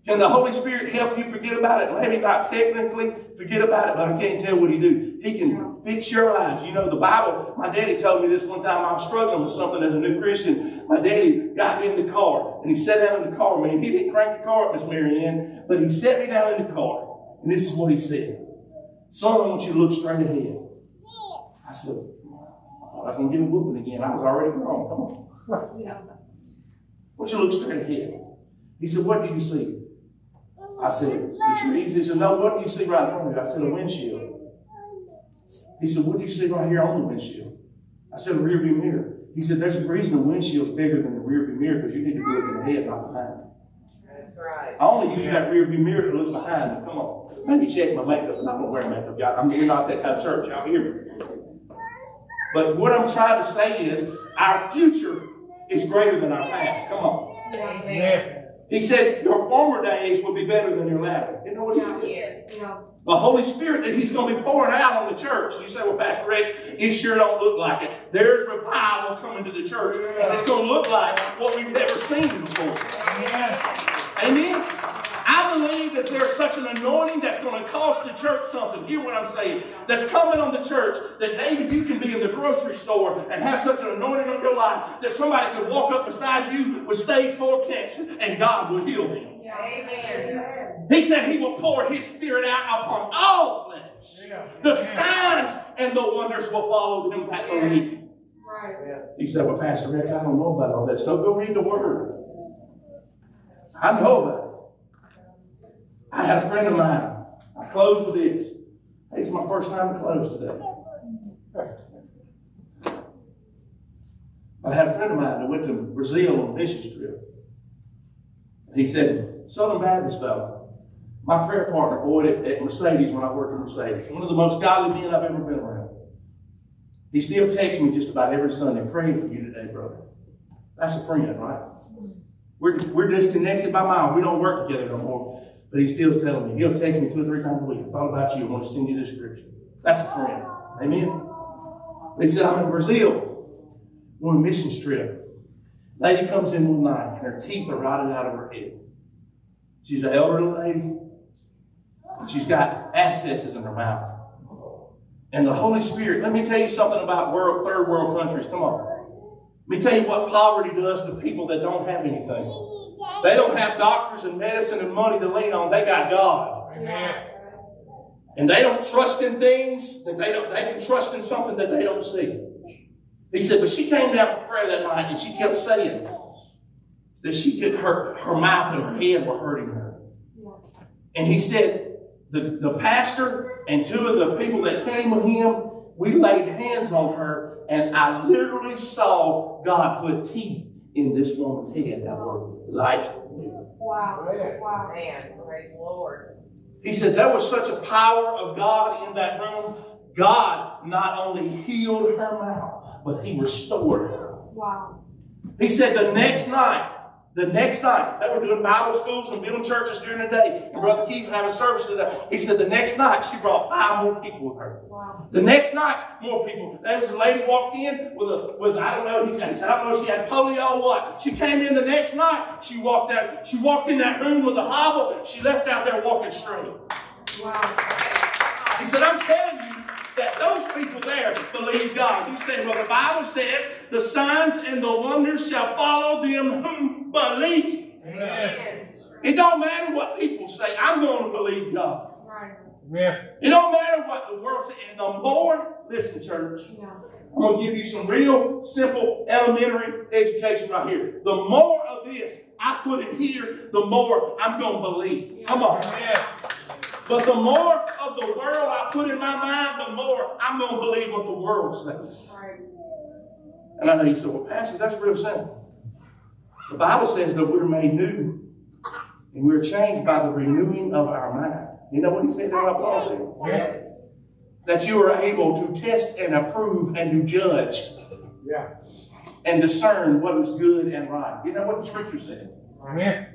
Can the Holy Spirit help you forget about it? Maybe not technically forget about it, but I can't tell what He do. He can fix your lives. You know, the Bible, my daddy told me this one time I was struggling with something as a new Christian. My daddy got me in the car and he sat down in the car me. He didn't crank the car up, Miss Mary Ann, but he sat me down in the car. And this is what he said. Son, I want you to look straight ahead. I said, I thought I was going to get a whooping again. I was already grown. Come on. I want you to look straight ahead. He said, What do you see? I said, The trees. He said, No, what do you see right in front of you? I said, A windshield. He said, What do you see right here on the windshield? I said, A rearview mirror. He said, There's a reason the windshield's bigger than the rearview mirror because you need to be looking ahead, not behind. That's right. I only use that rearview mirror to look behind me. Come on. Maybe check my makeup. I'm not going to wear makeup. Y'all. I'm, we're not that kind of church. Y'all hear me? But what I'm trying to say is our future is greater than our past. Come on. Amen. Yeah. He said, Your former days will be better than your latter. You know what he said? Yes. Yeah. The Holy Spirit that He's going to be pouring out on the church. You say, Well, Pastor Rex, it sure don't look like it. There's revival coming to the church, and it's going to look like what we've never seen before. Amen. I believe that there's such an anointing that's going to cost the church something. Hear what I'm saying? That's coming on the church that David, you can be in the grocery store and have such an anointing on your life that somebody could walk up beside you with stage four cancer and God will heal them. Amen. He said he will pour his spirit out upon all flesh. The signs and the wonders will follow them that believe. Right. You say, well, Pastor Rex, I don't know about all that stuff. Go read the word. I know about it. I had a friend of mine. I close with this. Hey, it's my first time to close today. I had a friend of mine that went to Brazil on a mission trip. He said, Southern Baptist fellow, my prayer partner, boy, at, at Mercedes when I worked at Mercedes, one of the most godly men I've ever been around. He still texts me just about every Sunday, praying for you today, brother. That's a friend, right? We're, we're disconnected by miles. We don't work together no more. But he's still telling me. He'll text me two or three times a week. I thought about you. I want to send you this scripture. That's a friend. Amen. He said, I'm in Brazil on a mission trip. Lady comes in one night and her teeth are rotted out of her head. She's an elderly lady. And she's got abscesses in her mouth. And the Holy Spirit, let me tell you something about world, third world countries. Come on. Let me tell you what poverty does to people that don't have anything. They don't have doctors and medicine and money to lean on. They got God. Amen. And they don't trust in things that they don't, they can trust in something that they don't see. He said, but she came down for prayer that night and she kept saying that she could hurt, her mouth and her head were hurting her. And he said, the, the pastor and two of the people that came with him, we laid hands on her and I literally saw God put teeth in this woman's head that were like Wow. Wow. Man, praise Lord. He said there was such a power of God in that room. God not only healed her mouth, but he restored her. Wow. He said the next night, the next night, they were doing Bible schools and building churches during the day, and Brother Keith having service today. He said the next night she brought five more people with her. Wow. The next night, more people. There was a lady walked in with a with I don't know. He said I don't know if she had polio or what. She came in the next night. She walked out. She walked in that room with a hobble. She left out there walking straight. Wow. He said, I'm telling you that those people there believe God. He said, Well, the Bible says the signs and the wonders shall follow them who believe. Amen. It don't matter what people say, I'm going to believe God. Right. Amen. It don't matter what the world says. And the more, listen, church, Yeah. I'm going to give you some real simple elementary education right here. The more of this I put in here, the more I'm going to believe. Come on. Amen. But the more of the world I put in my mind, the more I'm going to believe what the world says. Right. And I know you said, well, Pastor, that's real simple. The Bible says that we're made new and we're changed by the renewing of our mind. You know what he said there, what Paul said? Yes. That you are able to test and approve and to judge Yeah. and discern what is good and right. You know what the scripture said? Amen.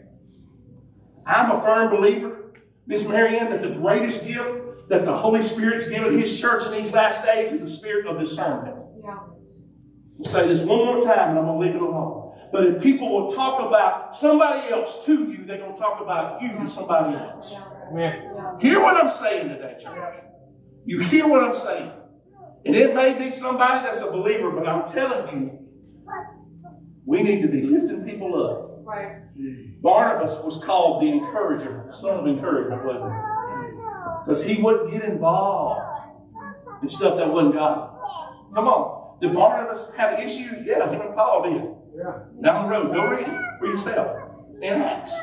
I'm a firm believer, Miss Marianne, that the greatest gift that the Holy Spirit's given His church in these last days is the spirit of discernment. Yeah. I'll say this one more time and I'm going to leave it alone. But if people will talk about somebody else to you, they're going to talk about you to somebody else. Amen. Hear what I'm saying today, church. You hear what I'm saying. And it may be somebody that's a believer, but I'm telling you, we need to be lifting people up. Right. Barnabas was called the encourager, son of encouragement, wasn't he? Because he wouldn't get involved in stuff that wasn't God. Come on. Did Barnabas have issues? Yeah, him and Paul did. Yeah. Down the road. Go read it for yourself. In Acts.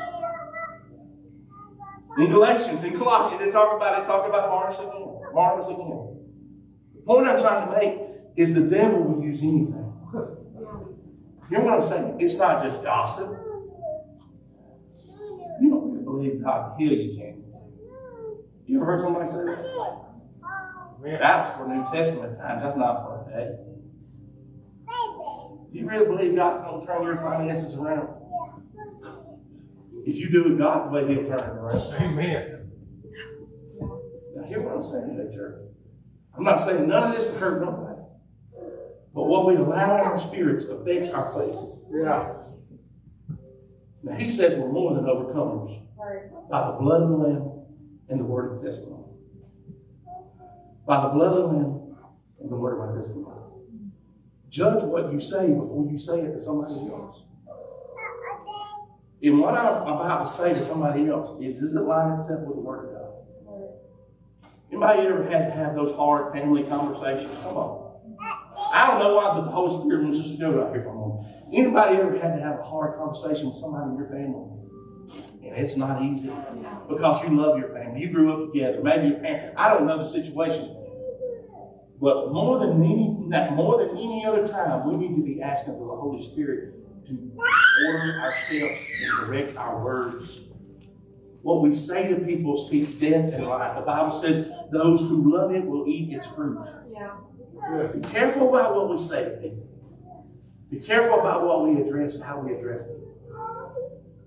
In Galatians, in Colossians, they talk about it, talk about Barnabas again. Barnabas again. The point I'm trying to make is the devil will use anything. You know what I'm saying? It's not just gossip. You don't really believe God can heal you, can you? Ever heard somebody say that? Amen. That was for New Testament times. That's not for today. Do you really believe God's going to turn your finances around? If you do it God's way, He'll turn it around. Amen. Now, hear what I'm saying today, church. I'm not saying none of this to hurt nobody. But what we allow in our spirits affects our faith. Yeah. Now, He says we're more than overcomers. By the blood of the Lamb and the word of testimony. By the blood of the Lamb and the word of our testimony. Judge what you say before you say it to somebody else. And what I'm about to say to somebody else is, does it line itself with the word of God? Anybody ever had to have those hard family conversations? Come on. I don't know why, but the Holy Spirit wants us to go right here for a moment. Anybody ever had to have a hard conversation with somebody in your family? And it's not easy because you love your family. You grew up together. Maybe your parents. I don't know the situation. But more than any more than any other time, we need to be asking for the Holy Spirit to order our steps and direct our words. What we say to people speaks death and life. The Bible says those who love it will eat its fruit. Yeah. Be careful about what we say to people. Be careful about what we address and how we address people.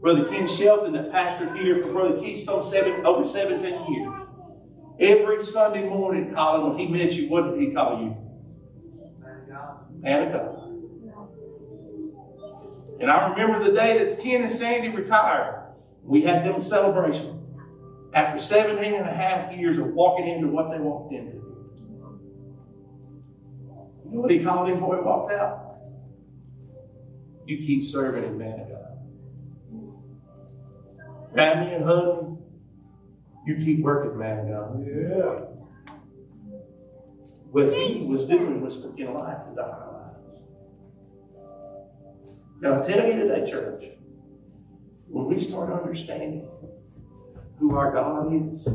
Brother Ken Shelton that pastored here for Brother Keith some seven over 17 years. Every Sunday morning, Colin, when he met you, what did he call you? Man of God. And I remember the day that Ken and Sandy retired. We had them celebration. After 17 and a half years of walking into what they walked into. You know what he called him before he walked out? You keep serving him, man of God. Grab me and hug me. You keep working, man of God. Yeah. What he was doing was speaking life into our lives. Now, I tell you today, church, when we start understanding who our God is,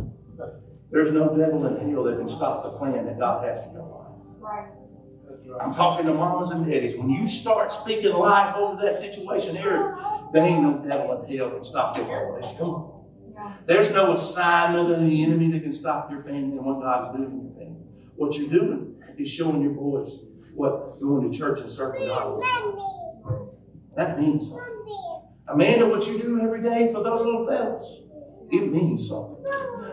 there's no devil in hell that can stop the plan that God has for your life. Right. I'm talking to mamas and daddies. When you start speaking life over that situation there, there ain't no devil in hell can stop your boys. Come on. There's no assignment of the enemy that can stop your family and what God's doing in your family. What you're doing is showing your boys what going to church and serving God like. That means something. Amanda, what you do every day for those little fellas, it means something.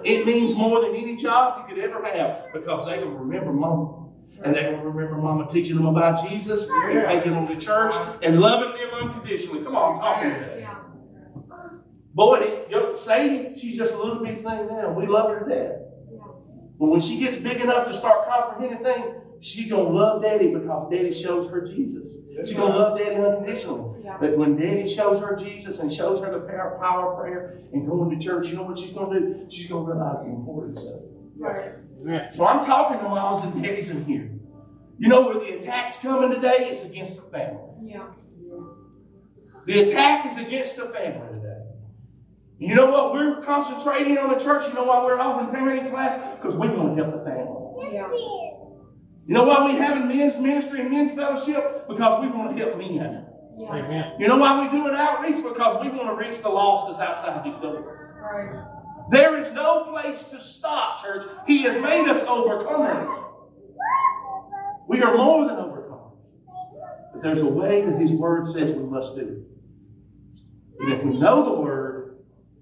It means more than any job you could ever have because they can remember mama. And they will remember mama teaching them about Jesus and taking them to church and loving them unconditionally. Come on, I'm talking today. Boy, Sadie, she's just a little bitty thing now. We love her to death. But when she gets big enough to start comprehending things, she gonna love daddy because daddy shows her Jesus. She gonna love daddy unconditionally. Yeah. But when daddy shows her Jesus and shows her the power, power of prayer and going to church, you know what she's gonna do? She's gonna realize the importance of it. Right. Yeah. So I'm talking to moms and daddies in here. You know where the attack's coming today? It's against the family. Yeah. The attack is against the family today. You know what? We're concentrating on the church. You know why we're off in parenting class? Because we want to help the family. Yeah. You know why we having men's ministry and men's fellowship? Because we want to help men. Yeah. Amen. You know why we do an outreach? Because we want to reach the lost that's outside of these doors. Right. There is no place to stop, church. He has made us overcomers. We are more than overcomers. But there's a way that His Word says we must do it. And if we know the Word,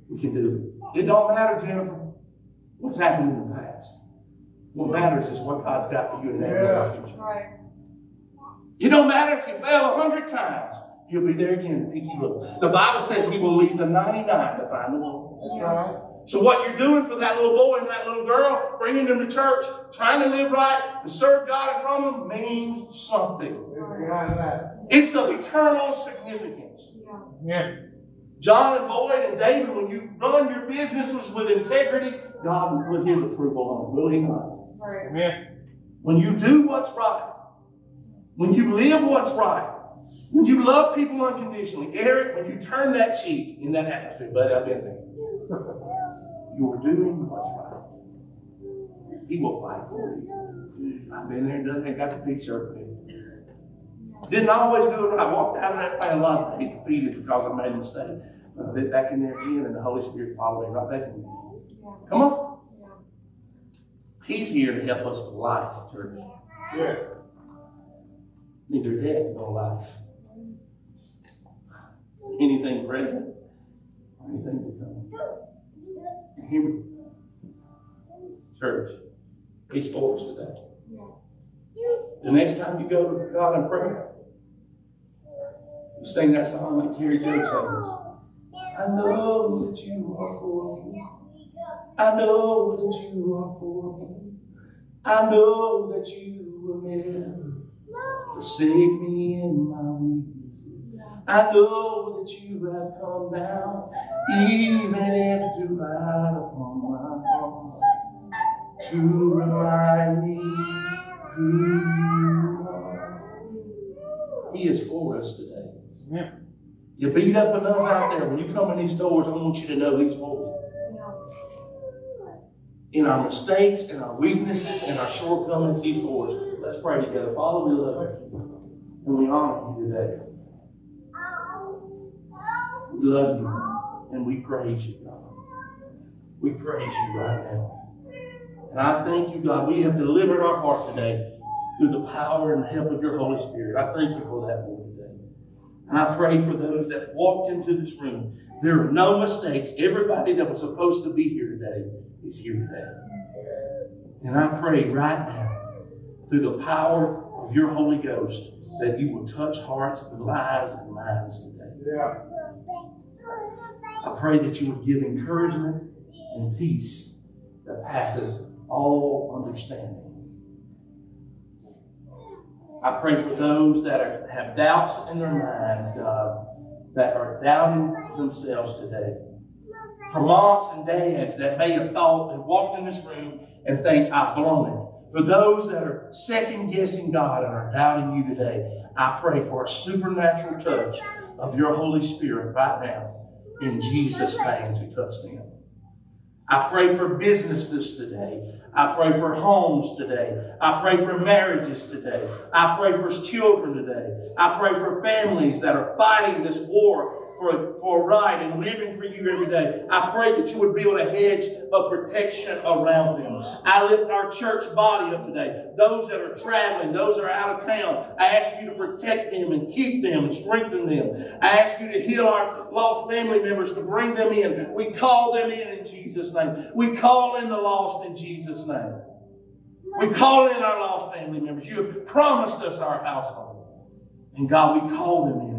we can do it. It don't matter, Jennifer, what's happened in the past. What matters is what God's got for you in that future. Right. It don't matter if you fail a hundred times. He'll be there again to pick you up. The Bible says he will leave the 99 to find the one. That's right. So what you're doing for that little boy and that little girl, bringing them to church, trying to live right, and serve God in front of them, means something. It's behind that. It's of eternal significance. Yeah. Yeah. John and Boyd and David, when you run your businesses with integrity, God will put his approval on it, will he not? Right. Yeah. When you do what's right, when you live what's right, when you love people unconditionally, Eric, when you turn that cheek in that atmosphere, buddy, I've been there. You're doing what's right. He will fight for you. I've been there and done that, got the t-shirt. man. Didn't always do it right. Walked out of that plane a lot of days defeated because I made a mistake. But I bit back in there again and the Holy Spirit followed me right back in there. Come on. He's here to help us with life, church. Yeah. Neither death nor life. Anything present or anything to come. Hear me. Church, He's for us today. The next time you go to God in prayer, you sing that song like Jerry Joe. I know that you are for me. I know that you are for me. I know that you will never forsake me in my weaknesses. I know that you have come down, even if to ride upon my heart, to remind me who you are. He is for us today. Yeah. You beat up enough out there. When you come in these doors, I want you to know He's for you. In our mistakes, in our weaknesses, in our shortcomings, He's for us. Let's pray together. Father, we love you. And we honor you today. Love you. And we praise you, God. We praise you right now. And I thank you, God. We have delivered our heart today through the power and help of your Holy Spirit. I thank you for that, Lord, today. And I pray for those that walked into this room. There are no mistakes. Everybody that was supposed to be here today is here today. And I pray right now, through the power of your Holy Ghost, that you will touch hearts and lives and minds today. Yeah. I pray that you would give encouragement and peace that passes all understanding. I pray for those that are, have doubts in their minds, God, that are doubting themselves today. For moms and dads that may have thought and walked in this room and think, I've blown it. For those that are second guessing God and are doubting you today, I pray for a supernatural touch of your Holy Spirit right now in Jesus' name to touch them. I pray for businesses today. I pray for homes today. I pray for marriages today. I pray for children today. I pray for families that are fighting this war for, for a ride and living for you every day. I pray that you would build a hedge of protection around them. I lift our church body up today. Those that are traveling, those that are out of town, I ask you to protect them and keep them and strengthen them. I ask you to heal our lost family members, to bring them in. We call them in in Jesus' name. We call in the lost in Jesus' name. We call in our lost family members. You have promised us our household. And God, we call them in.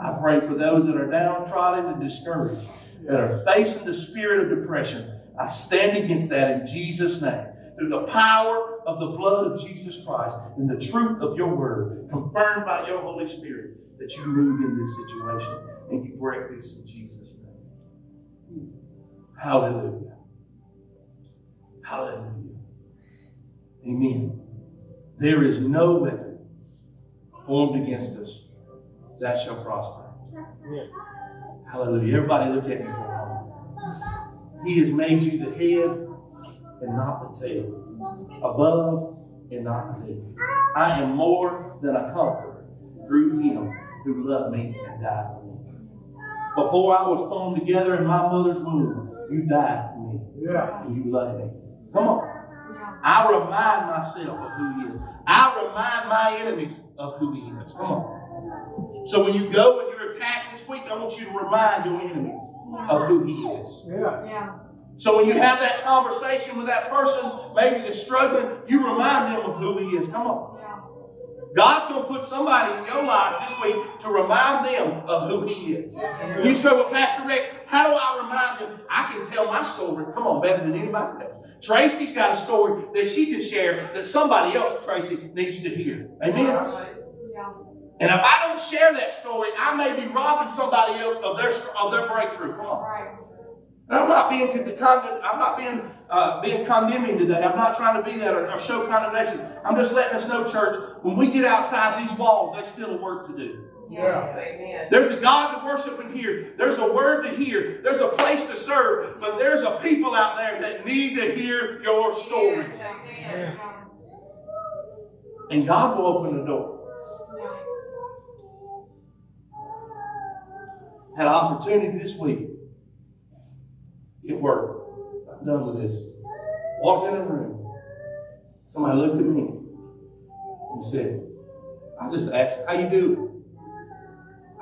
I pray for those that are downtrodden and discouraged, that are facing the spirit of depression. I stand against that in Jesus' name. Through the power of the blood of Jesus Christ and the truth of your word, confirmed by your Holy Spirit, that you move in this situation and you break this in Jesus' name. Hallelujah. Hallelujah. Amen. There is no weapon formed against us that shall prosper. Hallelujah. Everybody look at me for a moment. He has made you the head and not the tail, above and not beneath. I am more than a conqueror through him who loved me and died for me. Before I was formed together in my mother's womb, you died for me. Yeah. And you loved me. Come on. I remind myself of who he is. I remind my enemies of who he is. Come on. So when you go and you're attacked this week, I want you to remind your enemies of who he is. Yeah. Yeah. So when you have that conversation with that person, maybe they're struggling, you remind them of who he is. Come on. God's going to put somebody in your life this week to remind them of who He is. You say, well, Pastor Rex, how do I remind them? I can tell my story. Come on, better than anybody else. Tracy's got a story that she can share that somebody else, Tracy, needs to hear. Amen? Yeah. And if I don't share that story, I may be robbing somebody else of their of their breakthrough. Come on. Right. And I'm not being I'm not being uh, being condemning today. I'm not trying to be that or, or show condemnation. I'm just letting us know, church, when we get outside these walls, there's still a work to do. Yes, amen. There's a God to worship in here. There's a word to hear. There's a place to serve. But there's a people out there that need to hear your story. Yes. Yeah. And God will open the door. Had an opportunity this week. It worked. I'm done with this. Walked in a room. Somebody looked at me and said, I just asked, how you do?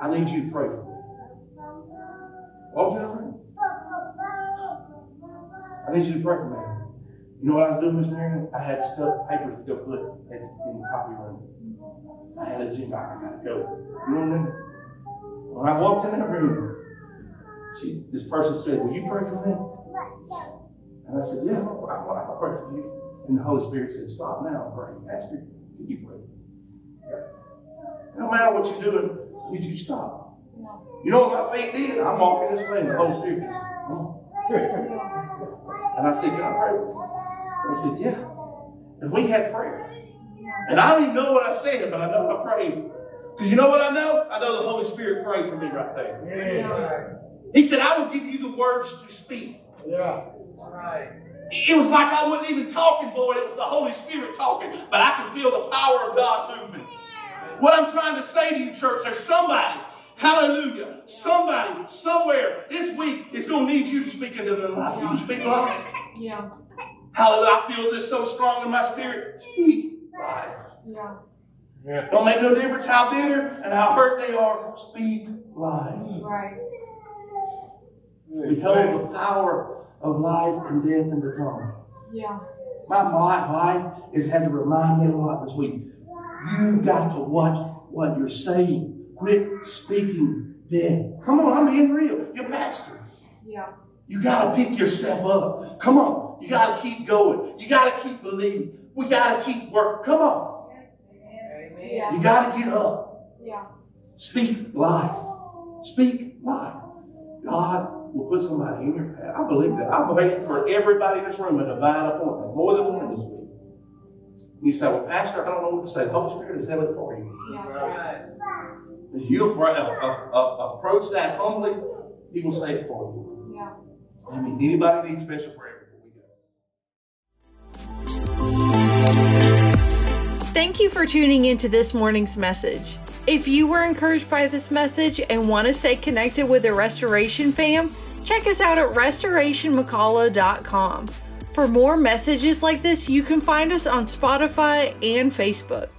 I need you to pray for me. Walked in a room. I need you to pray for me. You know what I was doing, Miss Marion? I had stuff, papers to go put in the copy room. I had a gym. I gotta go. You know what I mean? When I walked in that room, she, this person said, "Will you pray for me?" And I said, "Yeah, I'll, I'll, pray for you." And the Holy Spirit said, "Stop now pray." Ask her, "Can you pray?" No matter what you're doing, you you stop. You know what my feet did? I'm walking this way, and the Holy Spirit just, on. And I said, Can I pray? And I said, Yeah. And we had prayer. And I don't even know what I said, but I know I prayed. Because you know what I know? I know the Holy Spirit prayed for me right there. Yeah. He said, I will give you the words to speak. Yeah. Right. It was like I wasn't even talking, boy. It was the Holy Spirit talking. But I can feel the power of God moving. What I'm trying to say to you, church, there's somebody, hallelujah, somebody, somewhere this week is going to need you to speak into their life. Will you speak life? Yeah. Hallelujah. I feel this so strong in my spirit. Speak life. Yeah. Yeah. Don't make no difference how bitter and how hurt they are. Speak life. Right. Behold the power of life and death in the tongue. Yeah. My, my wife has had to remind me a lot this week. You got to watch what you're saying. Quit speaking death. Come on, I'm being real. You're pastor. Yeah. You got to pick yourself up. Come on. You got to keep going. You got to keep believing. We got to keep working. Come on. Amen. You got to get up. Yeah. Speak life. Speak life. God will put somebody in your path. I believe that. I'm waiting for everybody in this room a divine appointment, more than one this week. You say, Well, Pastor, I don't know what to say. The Holy Spirit is saying it for you. Yeah. Right. If you uh, uh, uh, approach that humbly, He will say it for you. Yeah. I mean, anybody needs special prayer before we go? Thank you for tuning into this morning's message. If you were encouraged by this message and want to stay connected with the Restoration fam, check us out at restorationmcalla.com. For more messages like this, you can find us on Spotify and Facebook.